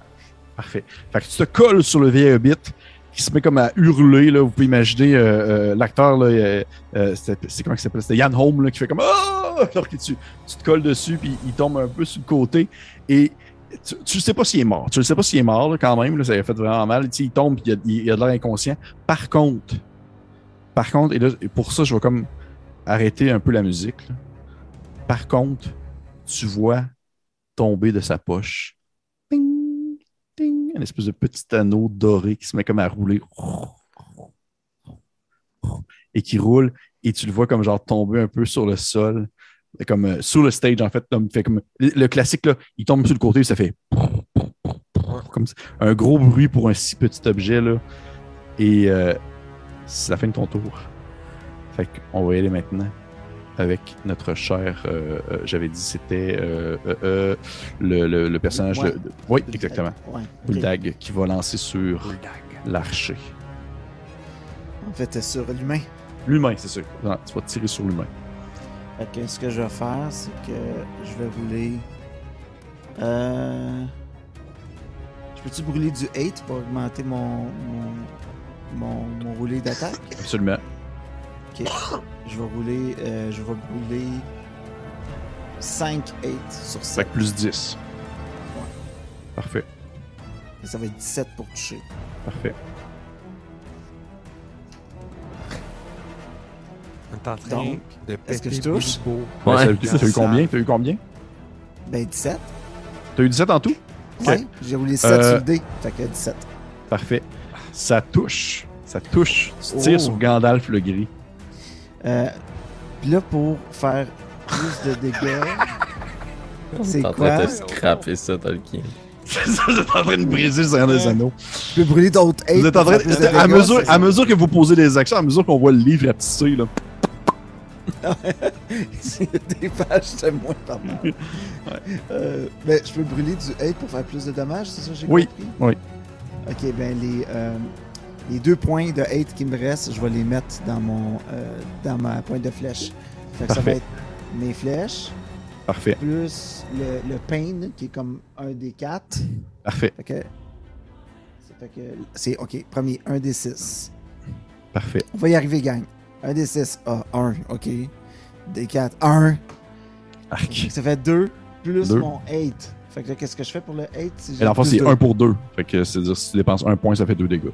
Parfait. Fait que tu te colles sur le vieil hobbit qui se met comme à hurler. Là. Vous pouvez imaginer euh, euh, l'acteur, euh, euh, c'est comment il s'appelle? C'était Yann Holm là, qui fait comme Ah! alors que tu, tu te colles dessus, puis il tombe un peu sur le côté. Et tu, tu sais pas s'il est mort. Tu ne sais pas s'il est mort, là, quand même. là, ça a fait vraiment mal. Tu sais, il tombe, puis il a, de l'air inconscient. Par contre, par contre, et là, pour ça, je vais comme arrêter un peu la musique. Par contre, tu vois tomber de sa poche un espèce de petit anneau doré qui se met comme à rouler. Et qui roule. Et tu le vois comme genre tomber un peu sur le sol. Comme euh, sur le stage en fait. Comme, fait comme le, classique là il tombe sur le côté ça fait comme un gros bruit pour un si petit objet là. Et euh, c'est la fin de ton tour fait qu'on va y aller maintenant avec notre cher euh, euh, j'avais dit c'était euh, euh, euh, le, le- le personnage Ouais. de, de- oui exactement Ouais. ok. Bulldog qui va lancer sur l'archer. En fait, c'est sur l'humain. L'humain, c'est sûr. Non, tu vas tirer sur l'humain. Que ce que je vais faire, c'est que je vais rouler. Euh. Je peux-tu brûler du 8 pour augmenter mon. mon, mon, mon roulé d'attaque? Absolument. Ok. Je vais rouler. euh, je vais brûler. 5 8 sur Fait 7. que plus 10. Parfait. Ça va être 17 pour toucher. Parfait. On est en train Donc, de est-ce que je touche? Ouais, Ouais. T'as t'as eu combien? T'as eu combien? Ben 17. T'as eu 17 en tout? Ok. Ouais. J'ai roulé 7 Euh, sur le dé. Fait que 17. Parfait. Ça touche. Ça touche. Tu tires Oh. sur Gandalf le gris. Euh, Puis là, pour faire plus de dégâts. C'est T'es en train quoi? de scraper ça, Tolkien. Vous êtes en train de briser le Seigneur des Anneaux. Je peux brûler d'autres 8 Vous êtes en train de- à, mesure, à mesure que vous posez des actions, à mesure qu'on voit le livre rapetisser, là. des pages, c'est moins pas mal. Euh, ben, je peux brûler du 8 pour faire plus de dommages, c'est ça que j'ai Oui, compris? oui. Ok, ben les, euh, les deux points de 8 qui me restent, je vais les mettre dans mon euh, dans ma pointe de flèche. Fait que ça va être mes flèches, Parfait. plus le, le pain qui est comme un des 4. Parfait. Fait que. ça fait que c'est ok, premier, un des 6. Parfait. On va y arriver, gang. Un des 6, ah, 1, ok. Des 4, 1. Arc. Ça fait 2 plus Deux. mon 8. Fait que qu'est-ce que je fais pour le 8 si c'est deux? 1 pour 2. Fait que c'est-à-dire, si tu dépenses un point, ça fait 2 dégâts.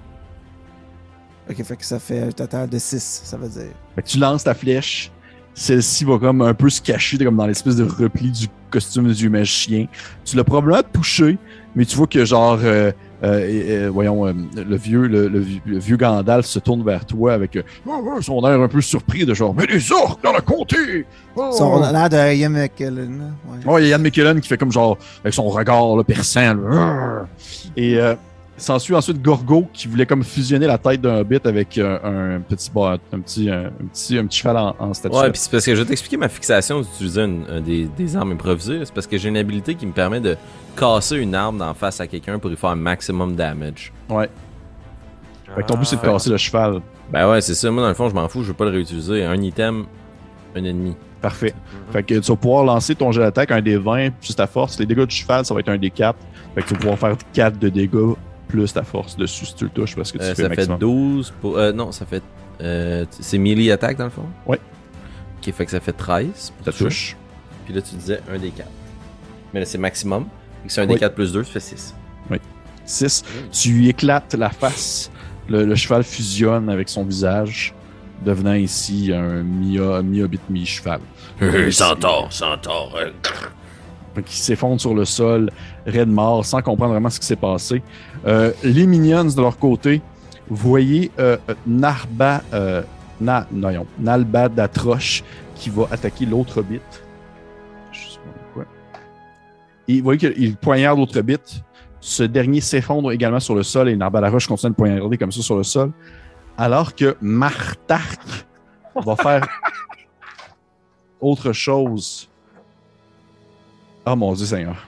Ok, fait que ça fait un total de 6, ça veut dire. Fait que tu lances ta flèche, celle-ci va comme un peu se cacher comme dans l'espèce de repli du costume du magicien. Tu l'as probablement touché, mais tu vois que genre, euh, euh, et, voyons, euh, le vieux, le, le vieux- le vieux Gandalf se tourne vers toi avec euh, son air un peu surpris de genre, mais les orques dans le comté! Oh! Ça, on a l'air de Ian McKellen. Ouais. Ouais, il y a Ian McKellen qui fait comme genre, avec son regard là, perçant. là. Et euh, s'ensuit ensuite Gorgo qui voulait comme fusionner la tête d'un hobbit avec euh, un petit bas- un petit, un, un petit, un petit cheval en, en statue. Ouais, puis c'est parce que je vais t'expliquer ma fixation d'utiliser une- un des, des armes improvisées. C'est parce que j'ai une habilité qui me permet de casser une arme d'en face à quelqu'un pour lui faire un maximum damage. Ouais. Fait que ton but c'est de Ah. casser le cheval. Ben ouais, c'est ça. Moi, dans le fond, je m'en fous. Je veux pas le réutiliser. Un item, un ennemi. Parfait. Fait que tu vas pouvoir lancer ton jet d'attaque, un des 20 plus ta force. Les dégâts du cheval, ça va être un des 4. Fait que tu vas pouvoir faire 4 de dégâts plus ta force dessus si tu le touches parce que tu Euh, fais ça fait maximum. 12 pour. Euh, non, ça fait. euh, c'est melee attaque dans le fond? Ouais. Ok, fait que ça fait 13. pour Ça touche. Puis là, tu disais un des 4. Mais là, c'est maximum. C'est un des Oui. 4 plus 2, ça fait 6. 6. Tu lui éclates la face. Le, le cheval fusionne avec son visage, devenant ici un mi- mi-hobbit, mi-cheval. Centaure, centaure. Euh, qu'il s'effondre sur le sol, raide mort, sans comprendre vraiment ce qui s'est passé. Euh, les minions, de leur côté, vous voyez euh, Narba, euh, Na, non, Nalba d'Atroche qui va attaquer l'autre hobbit. Je sais pas quoi. Et vous voyez qu'il poignarde l'autre hobbit. Ce dernier s'effondre également sur le sol et Narba d'Atroche continue de poignarder comme ça sur le sol. Alors que Martark va faire autre chose. Ah mon Dieu Seigneur.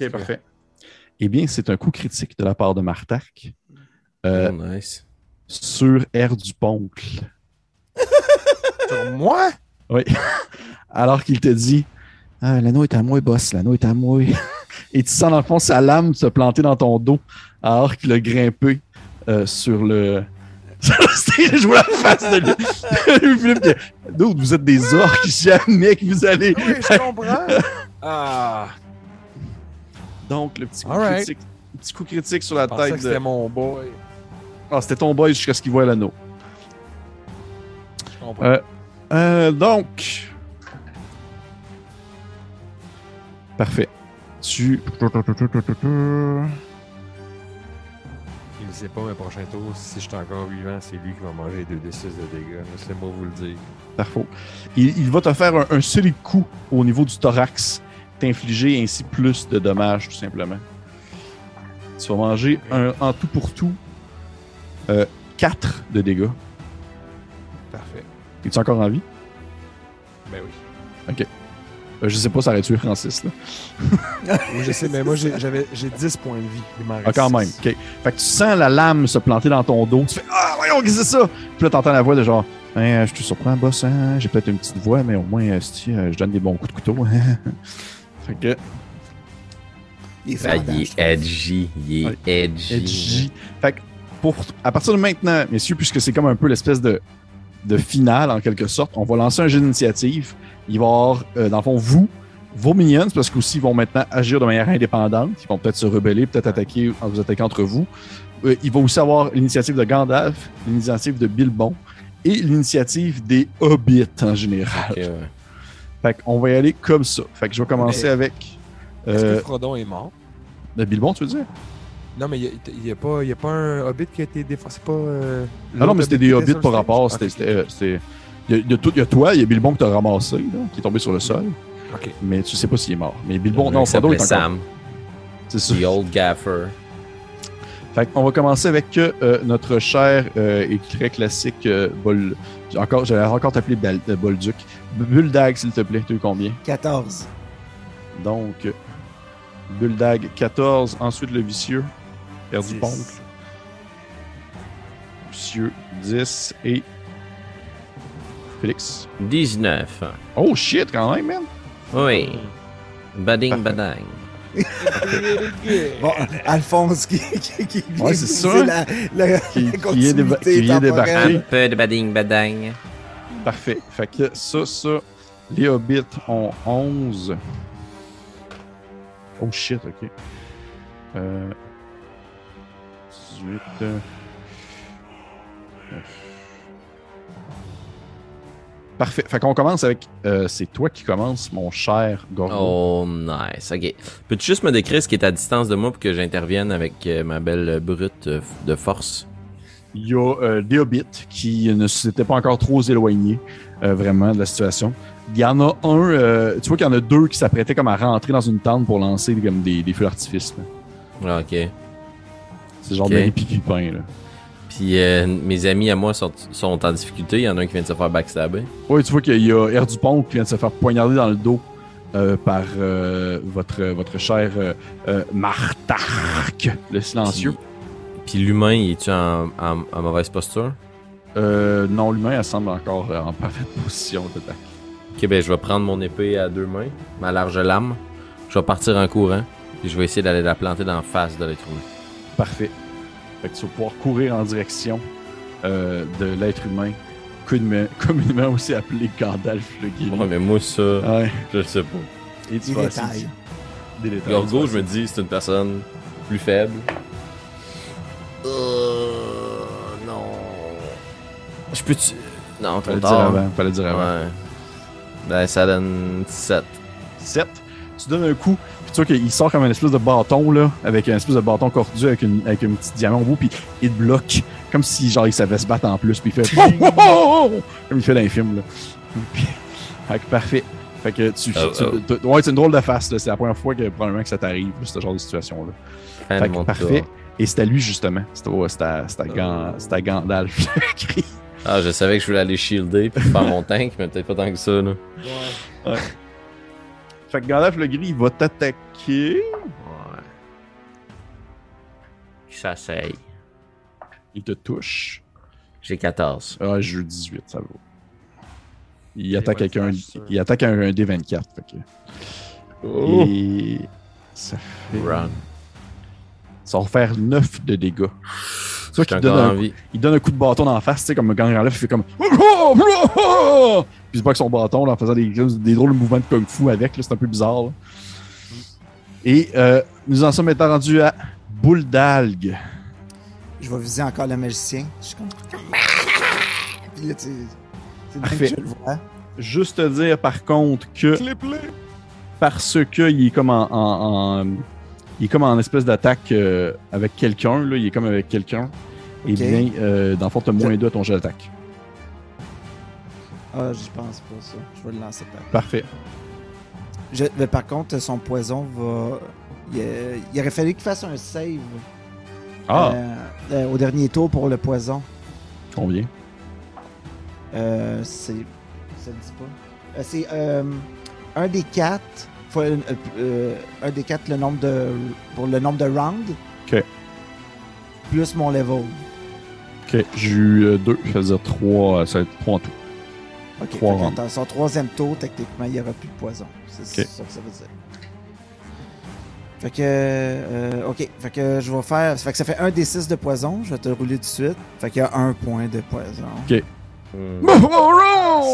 Ok, parfait. Eh bien, c'est un coup critique de la part de Martak euh, Oh, nice. sur R du Poncle. Sur moi? Alors qu'il te dit ah, L'anneau est à moi, boss, l'anneau est à moi. Et tu sens dans le fond sa lame se planter dans ton dos alors qu'il a grimpé euh, sur le. Je vois la face de lui. Philippe, Dude, vous êtes des orques, jamais que vous allez. Oui, je comprends. Ah, Donc, le petit coup, critique, petit coup critique sur la je tête c'était de. mon boy. Ah, c'était ton boy jusqu'à ce qu'il voit l'anneau. Je comprends. Euh, Euh, donc. Parfait. Tu. Sait pas, mais prochain tour, si je suis encore vivant, c'est lui qui va manger 2 d 6 de dégâts. Laissez-moi vous le dire. Parfait. Il, il va te faire un, un solide coup au niveau du thorax, t'infliger ainsi plus de dommages, tout simplement. Tu vas manger un, en tout pour tout 4 de dégâts. Parfait. Es-tu encore en vie? Ben oui. Euh, je sais pas, ça aurait tué Francis. Là. Oui, je sais, mais moi, j'ai- j'avais j'ai 10 points de vie. Il m'en Ah, quand même. Fait que tu sens la lame se planter dans ton dos. Tu fais Ah, voyons, qu'est-ce que c'est ça? Puis là, t'entends la voix de genre Hein, Je te surprends, boss. Hein? J'ai peut-être une petite voix, mais au moins, euh, si, euh, je donne des bons coups de couteau. hein. fait que. Il est il edgy. Il Ouais. est edgy. edgy. Fait que pour, à partir de maintenant, messieurs, puisque c'est comme un peu l'espèce de, de finale en quelque sorte, on va lancer un jeu d'initiative. Il va y avoir, euh, dans le fond, vous, vos minions, parce qu'aussi ils vont maintenant agir de manière indépendante. Ils vont peut-être se rebeller, peut-être attaquer en vous attaquant entre vous. Euh, il va aussi avoir l'initiative de Gandalf, l'initiative de Bilbon et l'initiative des hobbits en général. Ouais. Fait qu'on va y aller comme ça. Fait que je vais commencer Mais- avec Est-ce euh, que Frodon est mort? de Bilbon, tu veux dire? Non, mais il n'y a, pas- il y a pas un hobbit qui a été défoncé. Pas. euh, Ah non, mais c'était des hobbits par rapport. euh, Il y, y a tout- il y a toi, il y a Bilbon que t'as ramassé, là, qui est tombé sur le sol, Ok. mais tu sais pas s'il est mort. Mais Bilbon, Il non, Frodo est encore. Sam, C'est ça. the old gaffer. Fait qu'on va commencer avec euh, notre cher euh, et très classique euh, Bol. Encore, j'allais encore t'appeler Bal- Bolduc. Buldag, s'il te plaît, tu combien? 14. Donc, Buldag 14, ensuite le vicieux, perdu Dix. poncle. Vicieux 10 et. Félix. 19. Oh shit, quand même, man! Oui. Bading, badang. Bon, Alphonse qui, qui, qui Ouais, c'est ça. La, la Qui- qui vient déba- qui vient temporelle. débarquer. Un peu de bading, badang. Parfait. Fait que ça, ça, les hobbits ont 11. Oh shit, ok. Euh, 18. euh. Parfait. Fait qu'on commence avec. euh, c'est toi qui commences, mon cher Gorgo. Oh, nice. Ok. Peux-tu juste me décrire ce qui est à distance de moi pour que j'intervienne avec euh, ma belle brute euh, de force? Il y a des hobbits qui ne s'étaient pas encore trop éloignés vraiment de la situation. Il y en a un, euh, tu vois qu'il y en a deux qui s'apprêtaient comme à rentrer dans une tente pour lancer comme des, des feux d'artifice. Ah, ok. C'est genre Ok. de Pipi là. Puis euh, mes amis à moi sont, sont en difficulté. Il y en a un qui vient de se faire backstabber. Oui, tu vois qu'il y a Air Dupont qui vient de se faire poignarder dans le dos euh, par euh, votre, votre cher Martark, le silencieux. Puis, l'humain, est-tu en, en- en mauvaise posture? Euh, non, l'humain, elle semble encore en parfaite position d'attaque. Ok, ben je vais prendre mon épée à deux mains, ma large lame. Je vais partir en courant. Puis je vais essayer d'aller la planter dans la face de l'être humain. Parfait. Fait que tu vas pouvoir courir en direction euh, de l'être humain, communément, communément aussi appelé Gandalf le Guéri. Ouais, mais moi, ça, Ouais. je le sais pas. Et tu Des détails. Des détails. Gorgo, tu je me dis, c'est une personne plus faible. Euh. Non. Je peux-tu. Non, trop le dire tard. avant. Fallait le dire avant. Ouais. Ben, ça donne 7. 7. Tu donnes un coup, tu vois qu'il sort comme un espèce de bâton, là, avec un espèce de bâton cordu avec, une, avec un petit diamant au bout, puis il te bloque, comme si genre il savait se battre en plus, puis il fait Oh, oh, oh, comme il fait dans les films, là. Puis, fait que parfait. Fait que tu. Oh, tu- oh. tu- ouais, c'est une drôle de face, là. C'est la première fois que probablement que ça t'arrive, ce genre de situation-là. Fait que parfait. tour. Et c'est à lui, justement. C'est à, c'est à, c'est à Gandalf. Ah, je savais que je voulais aller shielder puis faire mon tank, mais peut-être pas tant que ça, là. Fait que Gandalf le gris, il va t'attaquer. Ouais. Qui s'asseye. Il te touche. J'ai 14. Ah, je joue 18, ça va. Il attaque avec un, ça. il attaque un, un D24. Fait que... Et ça fait. Run. Ça va faire 9 de dégâts. Tu vois J'ai qu'il donne, un, il donne un coup de bâton dans la face, tu sais, comme enlève, il fait comme. Puis il se bat avec son bâton là, en faisant des, des drôles de mouvements de kung fu avec, là, c'est un peu bizarre. là. Et euh, nous en sommes maintenant rendus à Boule d'algue. Je vais viser encore le magicien. Je suis comme. Puis là, tu c'est bien Parfait. que je le vois. Juste te dire par contre que parce que il est comme en, en- en- il est comme en espèce d'attaque euh, avec quelqu'un, là, il est comme avec quelqu'un. Et Ok. bien, euh, dans le fond, t'as moins 2 à ton jet d'attaque. Ah, j'y pense pas, ça. Je vais le lancer par. Parfait. Je- mais par contre, son poison va. Il, euh, il aurait fallu qu'il fasse un save Ah, euh, euh, au dernier tour pour le poison. combien? Euh, c'est. Ça le dit pas. Euh, c'est euh, un des quatre. Euh, euh, un des quatre le nombre de. pour le nombre de rounds. Ok. Plus mon level. Ok, j'ai eu 2, ça veut dire 3, ça va être 3 en tout. Ok. Trois dans son troisième tour, techniquement, il n'y aura plus de poison. C'est Ok. ça que ça veut dire. Fait que. euh, ok. Fait que je vais faire. Fait que ça fait un des 6 de poison. Je vais te le rouler tout de suite. Fait qu'il y a un point de poison. Hmm.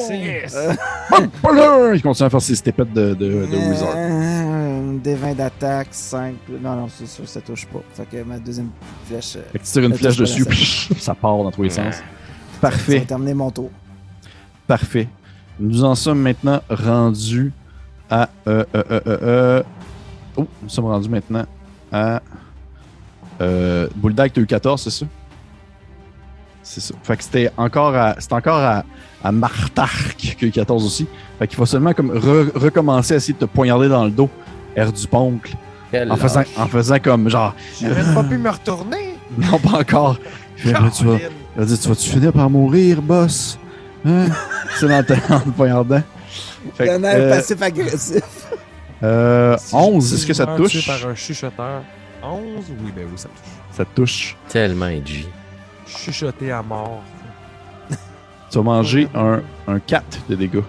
Six. Il continue à faire ses stepettes de, de, de Wizard. Euh, des 20 d'attaque, 5. Non, non, c'est sûr, ça touche pas. Fait que ma deuxième flèche. euh, Fait que tu tires une Ça flèche dessus, ça part dans tous les sens. Ça Parfait, va terminer mon tour. Parfait. Nous en sommes maintenant rendus à. Euh, euh, euh, euh, euh, Oh, nous sommes rendus maintenant à. Euh, Bulldog, t'as eu 14, c'est ça? C'est ça. Fait que c'était encore à. C'était encore à, à Martark qui a eu 14 aussi. Fait qu'il faut seulement comme re- recommencer à essayer de te poignarder dans le dos, air du poncle. En faisant, en faisant comme genre. J'aurais pas pu me retourner. Non, pas encore. Tu vas, tu vas-tu finir par mourir, boss? Hein? C'est dans le poignardant. Fait que, Il y en a un euh, passif agressif. euh, Si 11, je- est-ce que ça te touche? par un chuchoteur. 11, oui, ben oui, ça touche. Ça te touche. Tellement edgy. Chuchoté à mort. Tu vas manger un, un 4 de dégâts.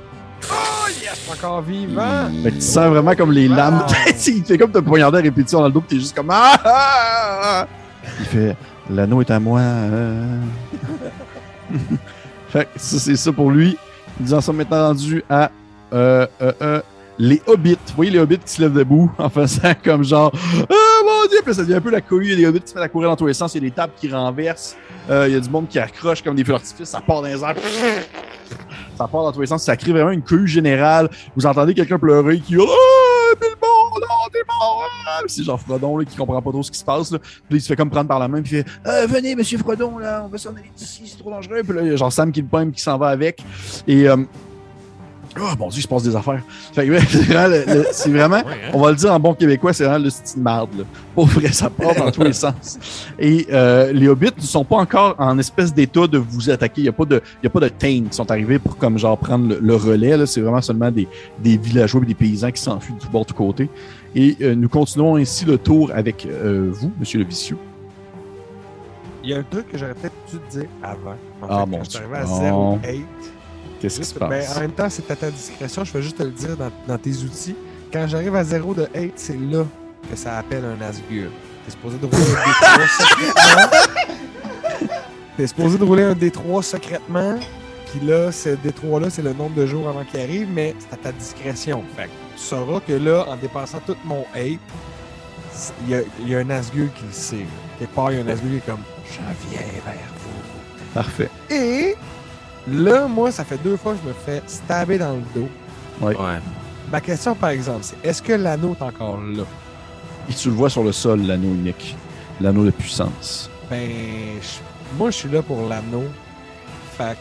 Encore vivant. Fait que tu sens vraiment comme les lames. il fait comme te poignarder à répétition dans le dos, pis t'es juste comme. Ah, ah, ah. Il fait L'anneau est à moi. euh. fait que c'est ça pour lui. Nous en sommes maintenant rendus à. euh, euh, euh, les hobbits. Vous voyez les hobbits qui se lèvent debout en faisant comme genre Ah mon dieu! Puis ça devient un peu la cohue. Il y a des hobbits qui se mettent à courir dans tous les sens. Il y a des tables qui renversent. Il y a du monde qui accroche comme des feux d'artifice. Ça part dans les airs. Ça part dans tous les sens. Ça crée vraiment une cohue générale. Vous entendez quelqu'un pleurer qui Ah, t'es mort! Puis C'est genre Frodon là, qui comprend pas trop ce qui se passe. Là. Puis il se fait comme prendre par la main. Puis il fait Euh, Venez, monsieur Frodon, là, on va s'en aller d'ici, c'est trop dangereux. Puis là, il y a genre Sam qui le pomme qui s'en va avec. Et. Euh... Oh mon dieu, il se passe des affaires. Fait que, c'est vraiment, le- le- c'est vraiment Ouais, hein? on va le dire en bon québécois, c'est vraiment le style marde. Là. Pour vrai, ça part dans tous les sens. Et euh, les hobbits ne sont pas encore en espèce d'état de vous attaquer. Il n'y a pas de, il y a pas de qui sont arrivés pour comme genre prendre le, le relais. là. C'est vraiment seulement des, des villageois et des paysans qui s'enfuient du bord de côté. Et euh, nous continuons ainsi le tour avec euh, vous, Monsieur le Vicieux. Il y a un truc que j'aurais peut-être dû te dire avant. En Ah, fait, mon quand je suis Dieu. arrivé à Oh. 0,8. Qu'est-ce qui se Juste- ben, passe? en même temps, c'est à ta discrétion. Je vais juste te le dire dans, dans tes outils. Quand j'arrive à 0 de 8, c'est là que ça appelle un Asgur. T'es supposé de rouler un D3 secrètement. T'es supposé de rouler un D3 secrètement. Puis là, ce D3-là, c'est le nombre de jours avant qu'il arrive, mais c'est à ta discrétion. Fait sauras que là, en dépassant tout mon 8, il y a, il y a un Asgur qui le sait. Quelque part, il y a un Asgur qui est comme « Je viens vers vous ». Parfait. Et là, moi, ça fait deux fois que je me fais stabber dans le dos. Ouais. Ma question, par exemple, c'est est-ce que l'anneau est encore là? Et tu le vois sur le sol, l'anneau unique. L'anneau de puissance. Ben, je- moi, je suis là pour l'anneau. Fait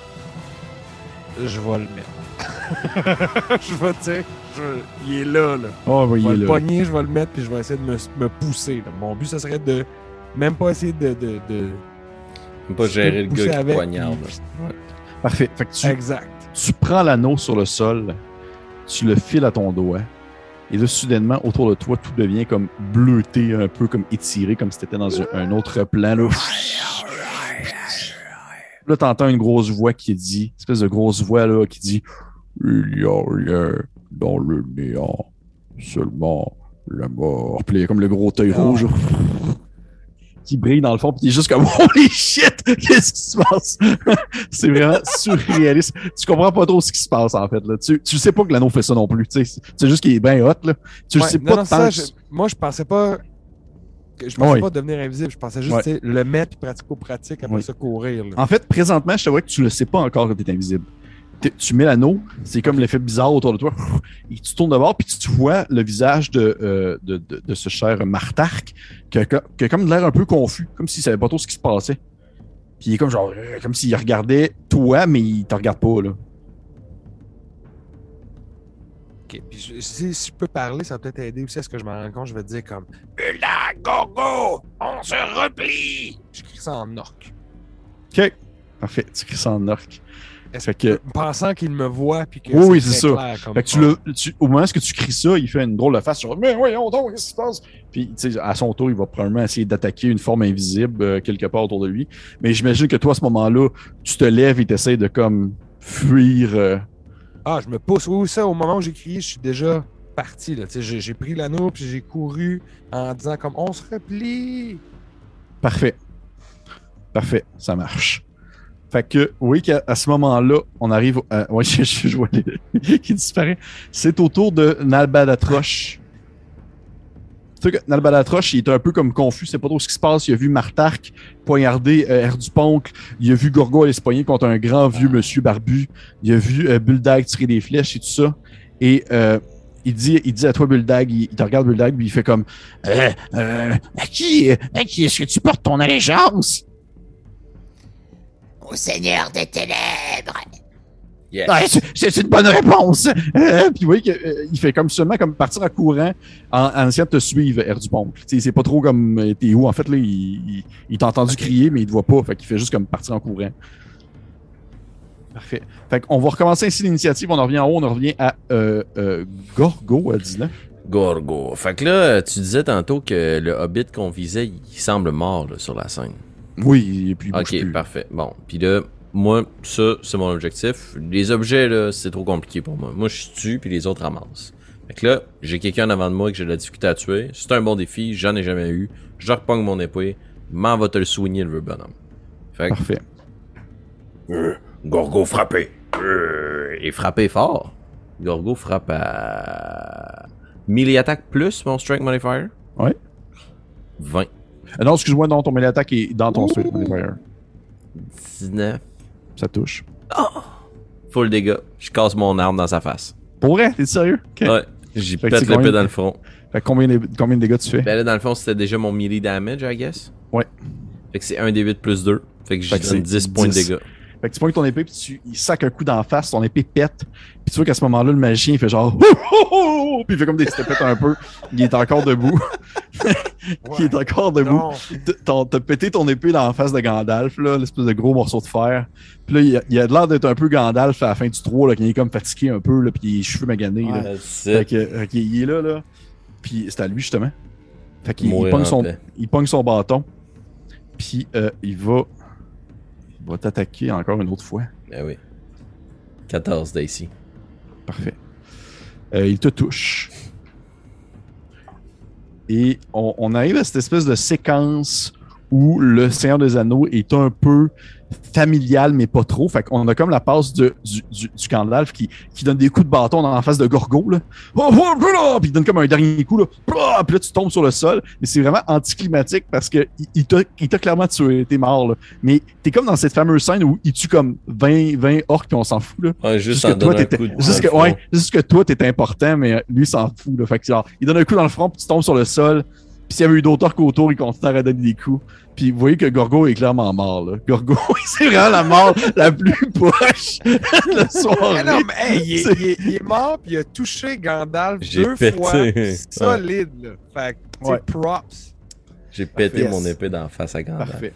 que je vais le mettre. je vais, tu sais, je- il est là, là. Oh, oui, Je il vais est le là. pogner, je vais le mettre, puis je vais essayer de me, me pousser. là. Mon but, ce serait de même pas essayer de... de, de Même pas gérer le gars qui avec, poignarde. puis- Parfait. Fait que tu, Exact. tu prends l'anneau sur le sol, tu le files à ton doigt, et là, soudainement, autour de toi, tout devient comme bleuté, un peu comme étiré, comme si t'étais dans un, un autre plan. Là, là t'entends une grosse voix qui dit, une espèce de grosse voix là, qui dit Il y a rien dans le néant, seulement la mort. Puis il y a comme le gros œil Ah. rouge. qui brille dans le fond, puis t'es juste comme Holy shit! Qu'est-ce qui se passe? c'est vraiment surréaliste. Tu comprends pas trop ce qui se passe en fait. Là. Tu, tu sais pas que l'anneau fait ça non plus. Tu sais, c'est juste qu'il est bien hot. Là. Tu Ouais, sais non, pas non, tant ça, que- je- moi, je pensais pas. que- Je pensais Ouais. pas devenir invisible. Je pensais juste Ouais. le mettre puis pratico-pratique après ça courir. là. En fait, présentement, je te vois que tu le sais pas encore que t'es invisible. Tu mets l'anneau, c'est comme l'effet bizarre autour de toi. Et tu tournes de bord, puis tu vois le visage de, euh, de, de, de ce cher Martark qui a, qui a comme l'air un peu confus, comme s'il savait pas trop ce qui se passait. Puis il est comme genre, euh, comme s'il regardait toi, mais il te regarde pas, là. Ok, puis je- si, si je peux parler, ça va peut-être aider aussi à ce que je me rends compte. Je vais te dire comme. Bulldog, Gorgo, on se replie. Je crie ça en orc. OK. Parfait. Tu cries ça en orc. Fait que, Pensant qu'il me voit puis que Oui, c'est ça. fait que tu le, tu- au moment où tu cries ça, il fait une drôle de face. Genre, mais voyons donc, qu'est-ce qui se passe? Puis, à son tour, il va probablement essayer d'attaquer une forme invisible euh, quelque part autour de lui. Mais j'imagine que toi, à ce moment-là, tu te lèves et tu essaies de comme fuir. euh, Ah, je me pousse. Oui, ça, au moment où j'ai crié, je suis déjà parti. là. J'ai pris l'anneau puis j'ai couru en disant comme on se replie. Parfait. Parfait, ça marche. Fait que, oui, qu'à à ce moment-là, on arrive. À... Ouais, je, je, je vois les- qui disparaît. C'est au tour de Nalbadatroche. Tu sais que Nalbadatroche, il est un peu comme confus, c'est pas trop ce qui se passe. Il a vu Martark poignarder euh, Air du Poncle. Il a vu Gorgo aller se pogner contre un grand vieux monsieur barbu. Il a vu euh, Buldag tirer des flèches et tout ça. Et euh, il, dit, il dit à toi, Buldag, il, il te regarde Buldag, puis il fait comme Euh, euh, à qui, à qui est-ce que tu portes ton allégeance? Au Seigneur des Ténèbres. Ah, c'est- une bonne réponse. Euh, puis vous voyez qu'il fait comme seulement comme partir en courant en, en essayant de te suivre, Air du sais, C'est pas trop comme euh, t'es où. En fait, là, il, il, il t'a entendu crier, mais il te voit pas. Fait qu'il fait juste comme partir en courant. Parfait. Fait qu'on va recommencer ainsi l'initiative. On en revient en haut. On en revient à euh, euh, Gorgo à 19. Gorgo. Fait que là, tu disais tantôt que le hobbit qu'on visait, il semble mort là, sur la scène. Oui, et puis il bouge Ok, plus. parfait. Bon, puis là, moi, ça, c'est mon objectif. Les objets, là, c'est trop compliqué pour moi. Moi, je tue, puis les autres ramassent. Fait que là, j'ai quelqu'un en avant de moi que j'ai de la difficulté à tuer. C'est un bon défi, j'en ai jamais eu. Je repogne mon épée, m'en va te le soigner, le vieux bonhomme. Fait que, Parfait. euh, Gorgo frappé. Euh, et frappé fort. Gorgo frappe à... Melee attack plus mon strength modifier? Ouais. 20. Euh, non, excuse-moi, non, ton melee attaque est dans ton suite modifier. 19. Ça touche. Full dégâts. Je casse mon arme dans sa face. Pour vrai, t'es sérieux? Ok. Ouais. J'y pète l'épée combien- dans le front. Fait combien, de- combien de dégâts tu fais? Ben là, dans le fond, c'était déjà mon melee damage, I guess. Ouais. Fait que c'est 1 d 8 plus 2. Fait que j'ai Fait que c'est donne 10 points de 10. dégâts. Fait que tu pointes ton épée, puis tu, il sac un coup d'en face, ton épée pète. Puis tu vois qu'à ce moment-là, le magicien, il fait genre... Puis il fait comme des stepettes un peu. Il est encore debout. il est encore debout. T'as pété ton épée dans la face de Gandalf, là, l'espèce de gros morceau de fer. Puis là, il a, il a l'air d'être un peu Gandalf à la fin du 3, là, quand il est comme fatigué un peu, là, puis les cheveux maganés. là. Fait que, fait que il est là, là. Puis c'est à lui, justement. Fait qu'il il pogne, son, il pogne son bâton. Puis euh, il va... Va t'attaquer encore une autre fois. Ben oui. 14 d'ici. Parfait. Euh, il te touche. Et on, on arrive à cette espèce de séquence où le Seigneur des Anneaux est un peu familial, mais pas trop. Fait qu'on a comme la passe de, du, du, du Gandalf qui, qui donne des coups de bâton dans la face de Gorgo. Là. Oh, oh, oh! Puis il donne comme un dernier coup. Là. Puis là, tu tombes sur le sol. Mais c'est vraiment anticlimatique parce que il, il t'a clairement tué. T'es mort. Là. Mais t'es comme dans cette fameuse scène où il tue comme 20, 20 orques puis on s'en fout. Là. Ouais, juste que toi, t'étais- juste que, ouais, juste que toi, t'es important, mais lui, il s'en fout. Là. Fait que, genre, il donne un coup dans le front, puis tu tombes sur le sol. Puis s'il y avait eu d'autres orques autour, il continue à donner des coups. Puis vous voyez que Gorgo est clairement mort. Là. Gorgo, c'est vraiment la mort la plus poche de la soirée. Non, mais hey, il, est, C'est- il est- il est mort puis il a touché Gandalf J'ai deux pété. fois. Ouais. Solide, là. Fait que, tu sais, Ouais. props. J'ai pété Parfait. mon épée dans la face à Gandalf. Parfait.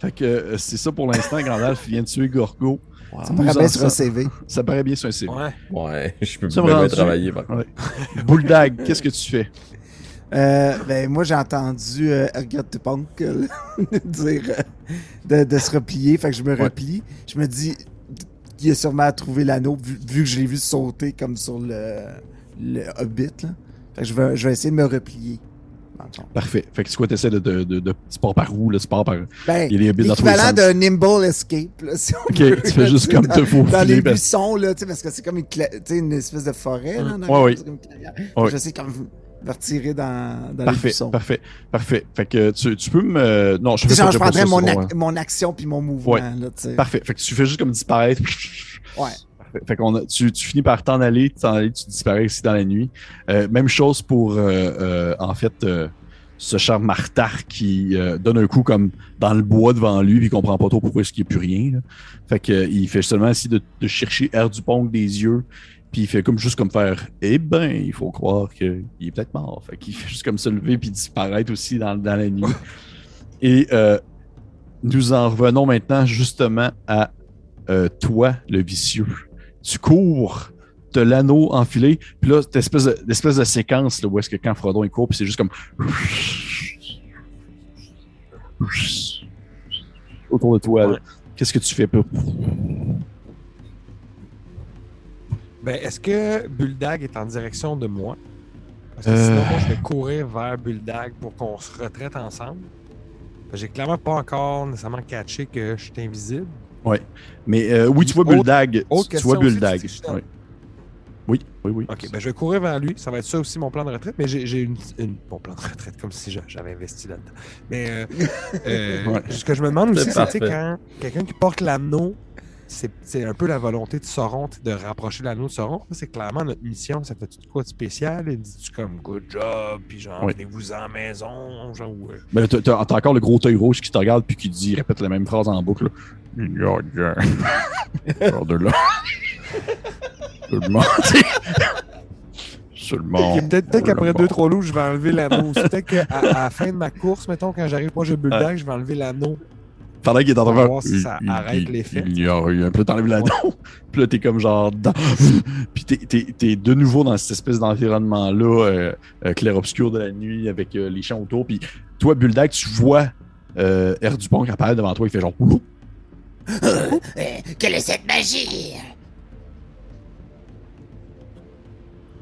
Fait que euh, c'est ça pour l'instant. Gandalf vient de tuer Gorgo. Ça Nous me rappelle en sur un CV. Ça paraît bien sur un CV. Ouais. Ouais, je peux Ça rendu- travailler par contre. Ouais. Bulldog, qu'est-ce que tu fais? Euh, ben, moi, j'ai entendu euh, Punk euh, dire euh, de, de se replier. Fait que je me Ouais. replie. Je me dis qu'il a sûrement trouvé l'anneau vu, vu que je l'ai vu sauter comme sur le, le Hobbit. Là. Fait que je vais, je vais essayer de me replier le. Parfait. Fait que c'est quoi, t'essaies de, de, de, pars par où? Tu pars par. Ben, Il y a des d'un nimble escape. Là, si on Ok, veut, tu fais là, juste comme te faufiler Dans les parce- buissons, là, tu sais, parce que c'est comme une, une espèce de forêt. Là, dans Ouais, oui. comme une. Ouais. Je sais comme me retirer dans, dans les Parfait, parfait, parfait. Fait que tu, tu peux me. Non, je fais genre, je prendrais mon, ac- mon action puis mon mouvement. Ouais. Là. Parfait. Fait que tu fais juste comme disparaître. Ouais. Fait qu'on a, tu, tu finis par t'en aller, t'en aller, tu disparais ici dans la nuit. Euh, même chose pour, euh, euh, en fait, euh, ce cher Martar qui euh, donne un coup comme dans le bois devant lui, puis il comprend pas trop pourquoi est-ce qu'il n'y a plus rien. là. Fait que, euh, il fait seulement essayer de, de chercher Air Dupont des yeux, puis il fait comme juste comme faire Eh ben, il faut croire qu'il est peut-être mort. Fait qu'il fait juste comme se lever puis disparaître aussi dans, dans la nuit. Et euh, nous en revenons maintenant justement à euh, toi, le vicieux. Tu cours, t'as l'anneau enfilé, puis là, cette espèce de, l'espèce de séquence là, où est-ce que quand Frodon il court, puis c'est juste comme autour de toi. Qu'est-ce que tu fais pour Ben, est-ce que Buldag est en direction de moi? Parce que Euh. sinon, moi, je vais courir vers Buldag pour qu'on se retraite ensemble. J'ai clairement pas encore nécessairement catché que je suis invisible. Mais euh, oui, tu vois autre Tu, tu vois je- Oui. oui, oui, oui. Ok, ben je vais courir vers lui. Ça va être ça aussi mon plan de retraite. Mais j'ai une, une- Mon plan de retraite, comme si j'a- j'avais investi là-dedans. Mais euh, euh, Ouais. ce que je me demande aussi, C'est quand quelqu'un qui porte l'anneau, c'est un peu la volonté de Sauron, de rapprocher l'anneau de Sauron. C'est clairement notre mission. Ça fait-tu de quoi de spécial? Il dit-tu comme good job, puis genre, Oui. venez-vous en maison, genre, ou, euh, Mais t'as, encore le gros œil rouge qui te regarde puis qui dit, répète la même phrase en boucle. là. Il y a rien. Hors de là. Seulement. Seulement. Peut-être qu'après deux, trois loups, je vais enlever l'anneau. Peut-être qu'à la fin de ma course, mettons, quand j'arrive proche de Bulldog, je vais enlever l'anneau. Pendant qu'il est en train de voir si ça il- arrête il- l'effet. Il n'y a rien. Puis là, t'enlèves l'anneau. Puis là, t'es comme genre. Dans... Puis t'es, t'es- t'es de nouveau dans cette espèce d'environnement-là, euh, euh, clair-obscur de la nuit, avec euh, les champs autour. Puis toi, Bulldog, tu vois euh, R. Dupont qui apparaît devant toi. Il fait genre. Euh, quelle est cette magie?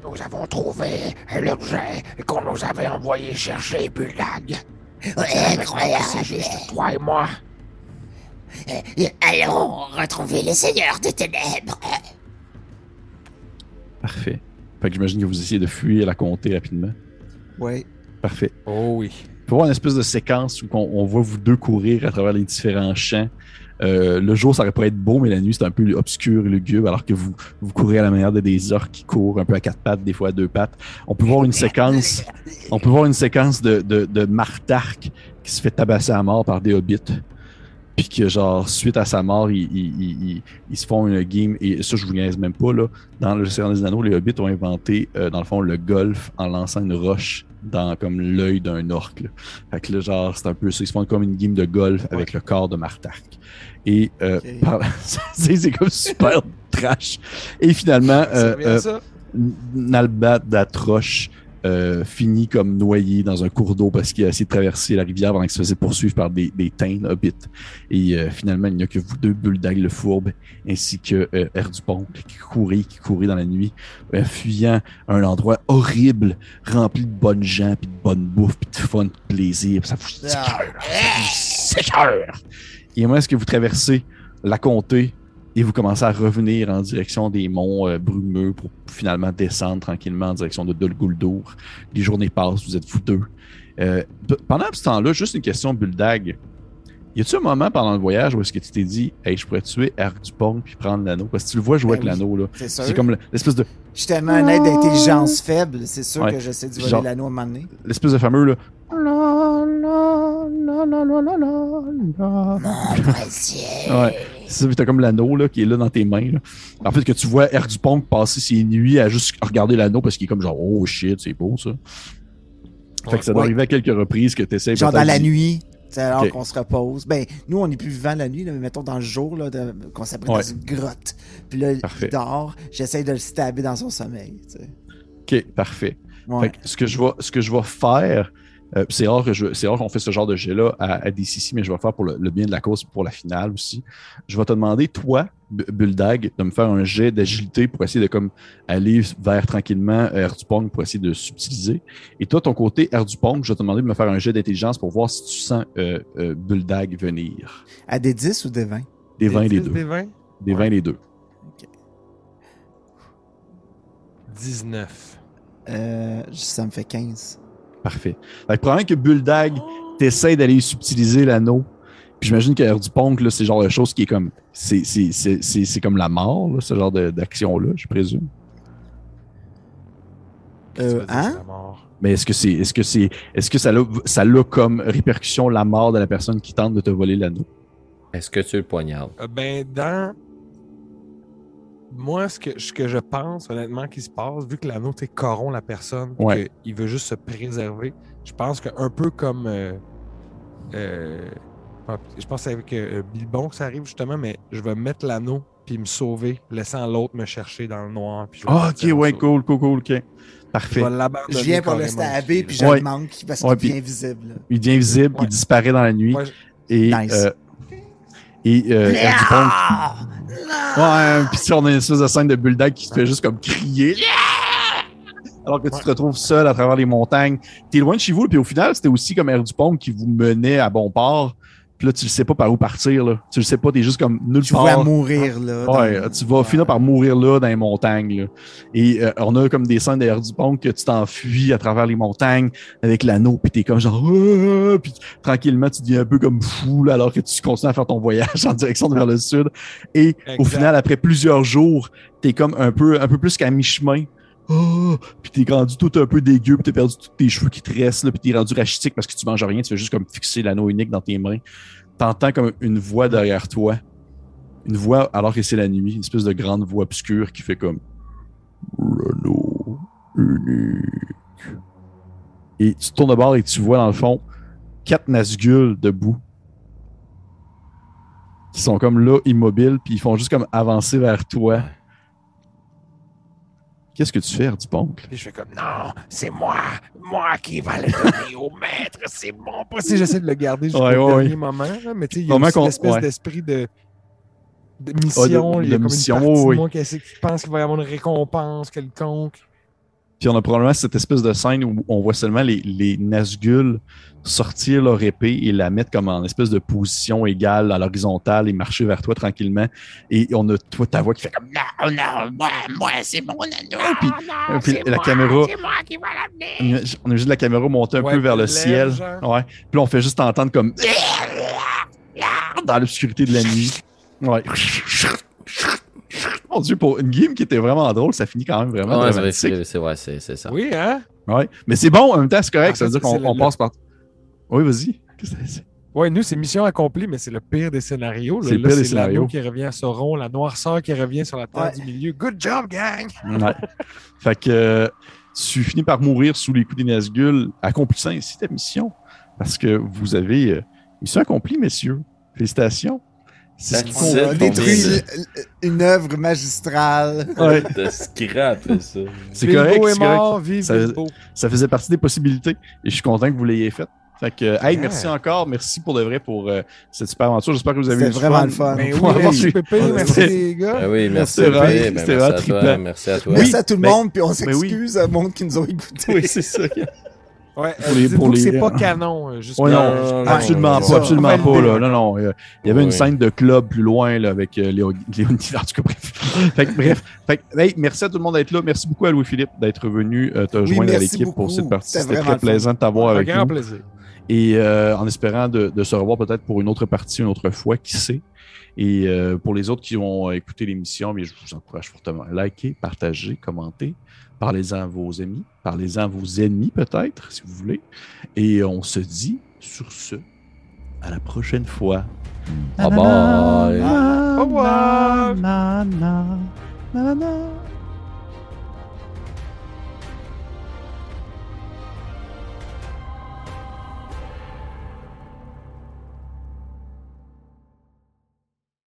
Nous avons trouvé l'objet qu'on nous avait envoyé chercher. Ouais, incroyable. C'est juste toi et moi. Euh, Allons retrouver les seigneurs des ténèbres. Parfait. Fait que j'imagine que vous essayez de fuir la comté rapidement. Ouais. Parfait. Oh oui. Il peut y avoir une espèce de séquence où on, on voit vous deux courir à travers les différents champs. Euh, le jour, ça aurait pu être beau, mais la nuit, c'est un peu obscur et lugubre, alors que vous, vous courez à la manière de des orques qui courent un peu à quatre pattes, des fois à deux pattes. On peut voir une séquence, on peut voir une séquence de, de, de Martark qui se fait tabasser à mort par des hobbits. Puis que, genre, suite à sa mort, ils, ils, ils- ils- se font une game. Et ça, je vous niaise même pas, là. Dans le Seigneur des Anneaux, les hobbits ont inventé, euh, dans le fond, le golf en lançant une roche dans comme l'œil d'un orc. là. Fait que là, genre, c'est un peu ça. Ils se font comme une game de golf avec le corps de Martark. Et euh, par- c'est comme super trash. Et finalement, euh, euh. Nalbat d'Atroche euh, finit comme noyé dans un cours d'eau parce qu'il a essayé de traverser la rivière pendant qu'il se faisait poursuivre par des, des teintes hobbits. Et euh, finalement, il n'y a que vous deux, Buldag le Fourbe, ainsi que euh, R. Dupont, qui courait, qui courait dans la nuit, euh, fuyant un endroit horrible, rempli de bonnes gens, puis de bonne bouffe, puis de fun, de plaisir. Puis ça vous Ah. Et moi, est-ce que vous traversez la comté et vous commencez à revenir en direction des monts euh, brumeux pour finalement descendre tranquillement en direction de Dol Guldur. Les journées passent, vous êtes vous deux. Euh, pendant ce temps-là, juste une question, Buldag. Y a-tu un moment pendant le voyage où est-ce que tu t'es dit, hey, je pourrais tuer R. Dupont puis prendre l'anneau? Parce que tu le vois jouer Ben avec oui. l'anneau, là. C'est. C'est comme le- l'espèce de, Je suis tellement un être d'intelligence faible, c'est sûr Ouais. que j'essaie de voler l'anneau à un moment donné. l'espèce de fameux, là. Mon précieux. Ouais. C'est ça, puis t'as comme l'anneau là, qui est là dans tes mains. là. En fait, que tu vois R. Dupont passer ses nuits à juste regarder l'anneau parce qu'il est comme genre, oh shit, c'est beau ça. Fait que ça doit Ouais. arriver à quelques reprises que tu essaies Genre dans la nuit. alors Ok. qu'on se repose. Ben, nous, on est plus vivant la nuit, là, mais mettons dans le jour, là, qu'on s'abrite Ouais. dans une grotte. Puis là, Parfait. il dort, j'essaie de le stabber dans son sommeil. Ok, parfait. Ouais. Fait que ce que je vais, ce que je vais faire, Euh, c'est rare que je- c'est rare qu'on fait ce genre de jet-là à, à DCC, mais je vais le faire pour le, le bien de la cause pour la finale aussi. Je vais te demander, toi, B- Bulldog, de me faire un jet d'agilité pour essayer de comme aller vers tranquillement Air du Pong pour essayer de subtiliser. Et toi, ton côté Air du Pong, je vais te demander de me faire un jet d'intelligence pour voir si tu sens euh, euh, Bulldog venir. À des 10 ou des 20? Des 20 les 10, deux. Des 20? Des 20 les deux. 19. Euh, ça me fait 15. Parfait. Fait que probablement que Bulldog t'essaie d'aller subtiliser l'anneau. Puis j'imagine qu'Air du Pong, là, c'est le genre de chose qui est comme. C'est, c'est, c'est, c'est, c'est comme la mort, là, ce genre de- d'action-là, je présume. Euh, hein? c'est la mort? Mais est-ce que c'est. Est-ce que c'est. Est-ce que ça a, ça a comme répercussion la mort de la personne qui tente de te voler l'anneau? Est-ce que tu le poignardes? Euh, ben, dans. Moi, ce que, ce que je pense, honnêtement, qui se passe, vu que l'anneau, corrompt la personne, Ouais. qu'il veut juste se préserver, je pense qu'un peu comme. euh, euh, je pense que c'est avec euh, Bilbon que ça arrive, justement, mais je vais mettre l'anneau puis me sauver, laissant l'autre me chercher dans le noir. Puis Ah, ok, ouais, cool, cool, cool, ok. Parfait. Je viens pour le carrément stabber, puis je Ouais. le manque parce qu'il Ouais, devient puis- visible. là. Il devient visible, Ouais. il disparaît dans la nuit. Ouais, je- Et. Nice. Et euh, Pong. Ouais, puis si on a une espèce de scène de Bulldog qui se fait juste comme crier. Alors que tu te retrouves seul à travers les montagnes. T'es loin de chez vous, puis au final, c'était aussi comme Air du Pont qui vous menait à bon port. Puis là, tu le sais pas par où partir. Là. Tu le sais pas, t'es juste comme nulle Tu vas part. mourir, là. Ouais, tu vas finir par mourir là dans les montagnes. là. Et euh, on a comme des scènes d'air du pont que tu t'enfuis à travers les montagnes avec l'anneau, puis t'es comme genre, Ah! puis tranquillement tu deviens un peu comme fou là, alors que tu continues à faire ton voyage en direction vers le sud. Et au final, après plusieurs jours, t'es comme un peu, un peu plus qu'à mi-chemin. Ah! puis t'es rendu tout un peu dégueu, puis t'as perdu tous tes cheveux qui te restent, là, puis t'es rendu rachitique parce que tu manges rien, tu fais juste comme fixer l'anneau unique dans tes mains. T'entends comme une voix derrière toi une voix, alors que c'est la nuit, une espèce de grande voix obscure qui fait comme L'anneau unique. Et tu tournes de bord et tu vois dans le fond quatre Nazgûl debout. Qui sont comme là, immobiles, puis ils font juste comme avancer vers toi. Qu'est-ce que tu fais, Ardiponcle? Puis je fais comme, non, c'est moi, moi qui va le donner au maître, c'est possible. si j'essaie de le garder jusqu'au Ouais, ouais, dernier ouais. moment, là, mais tu sais, il y a aussi l'espèce ouais. d'esprit de, de mission. Ah, de- il y a comme mission, une partie oui. de moi qui pense qu'il va y avoir une récompense quelconque. Puis on a probablement cette espèce de scène où on voit seulement les, les Nazgûl sortir leur épée et la mettre comme en espèce de position égale à l'horizontale et marcher vers toi tranquillement. Et on a toi ta voix qui fait comme Non, non, moi, moi, c'est mon anneau. puis- non, puis la moi, caméra- C'est moi qui va l'amener. on a juste la caméra monter un Ouais, peu vers le ciel. genre. Ouais. Puis là, on fait juste entendre comme dans l'obscurité de la nuit. Ouais. Mon Dieu, pour une game qui était vraiment drôle, ça finit quand même vraiment Ouais, dramatique. c'est ouais, ça. Oui, hein? Ouais. Mais c'est bon, en même temps, c'est correct. En ça veut dire qu'on le- passe par. Oui, vas-y. Qu'est-ce que c'est? Ouais, nous, c'est mission accomplie, mais c'est le pire des scénarios. C'est le Là, pire des scénarios. qui revient à Sauron, la noirceur qui revient sur la terre Ouais. du milieu. Good job, gang! Ouais. fait que euh, tu finis par mourir sous les coups des Nazgûl, accomplissant ainsi ta mission. Parce que vous avez euh, mission accomplie, messieurs. Félicitations. C'est ce qui. On détruit une œuvre magistrale. Ouais, De scrap, ça. c'est correct. est c'est correct. mort, vive Ça- faisait partie des possibilités et je suis content que vous l'ayez fait. Fait que, hey, Yeah. merci encore. Merci pour de vrai pour euh, cette super aventure. J'espère que vous avez eu vraiment le fun. Oui, merci Pépé, merci c'était- les gars. Ben oui, merci Pépé, ben c'était merci à toi, merci à toi. Merci à tout le ben- monde, puis on oui. s'excuse au monde qui nous ont écoutés. Oui, c'est ça. Ouais, Pour les- dites-vous pour que les- c'est pas canon. jusqu'à- Ouais, non, absolument non, pas, absolument Ça pas. Là. Non, non. euh, Il y avait une scène de club plus loin là, avec euh, Léo, Léonie, en tout cas, bref. fait que, bref, fait que, hey, merci à tout le monde d'être là. Merci beaucoup à Louis-Philippe d'être venu euh, te Oui, joindre à l'équipe pour cette partie. C'était très plaisant de t'avoir Un avec grand nous. plaisir. Et euh, en espérant de, de se revoir peut-être pour une autre partie, une autre fois, qui sait. Et euh, pour les autres qui ont écouté l'émission, mais je vous encourage fortement à liker, partager, commenter. Parlez-en à vos amis, parlez-en à vos ennemis peut-être, si vous voulez. Et on se dit sur ce, à la prochaine fois. Bye bye. Au revoir.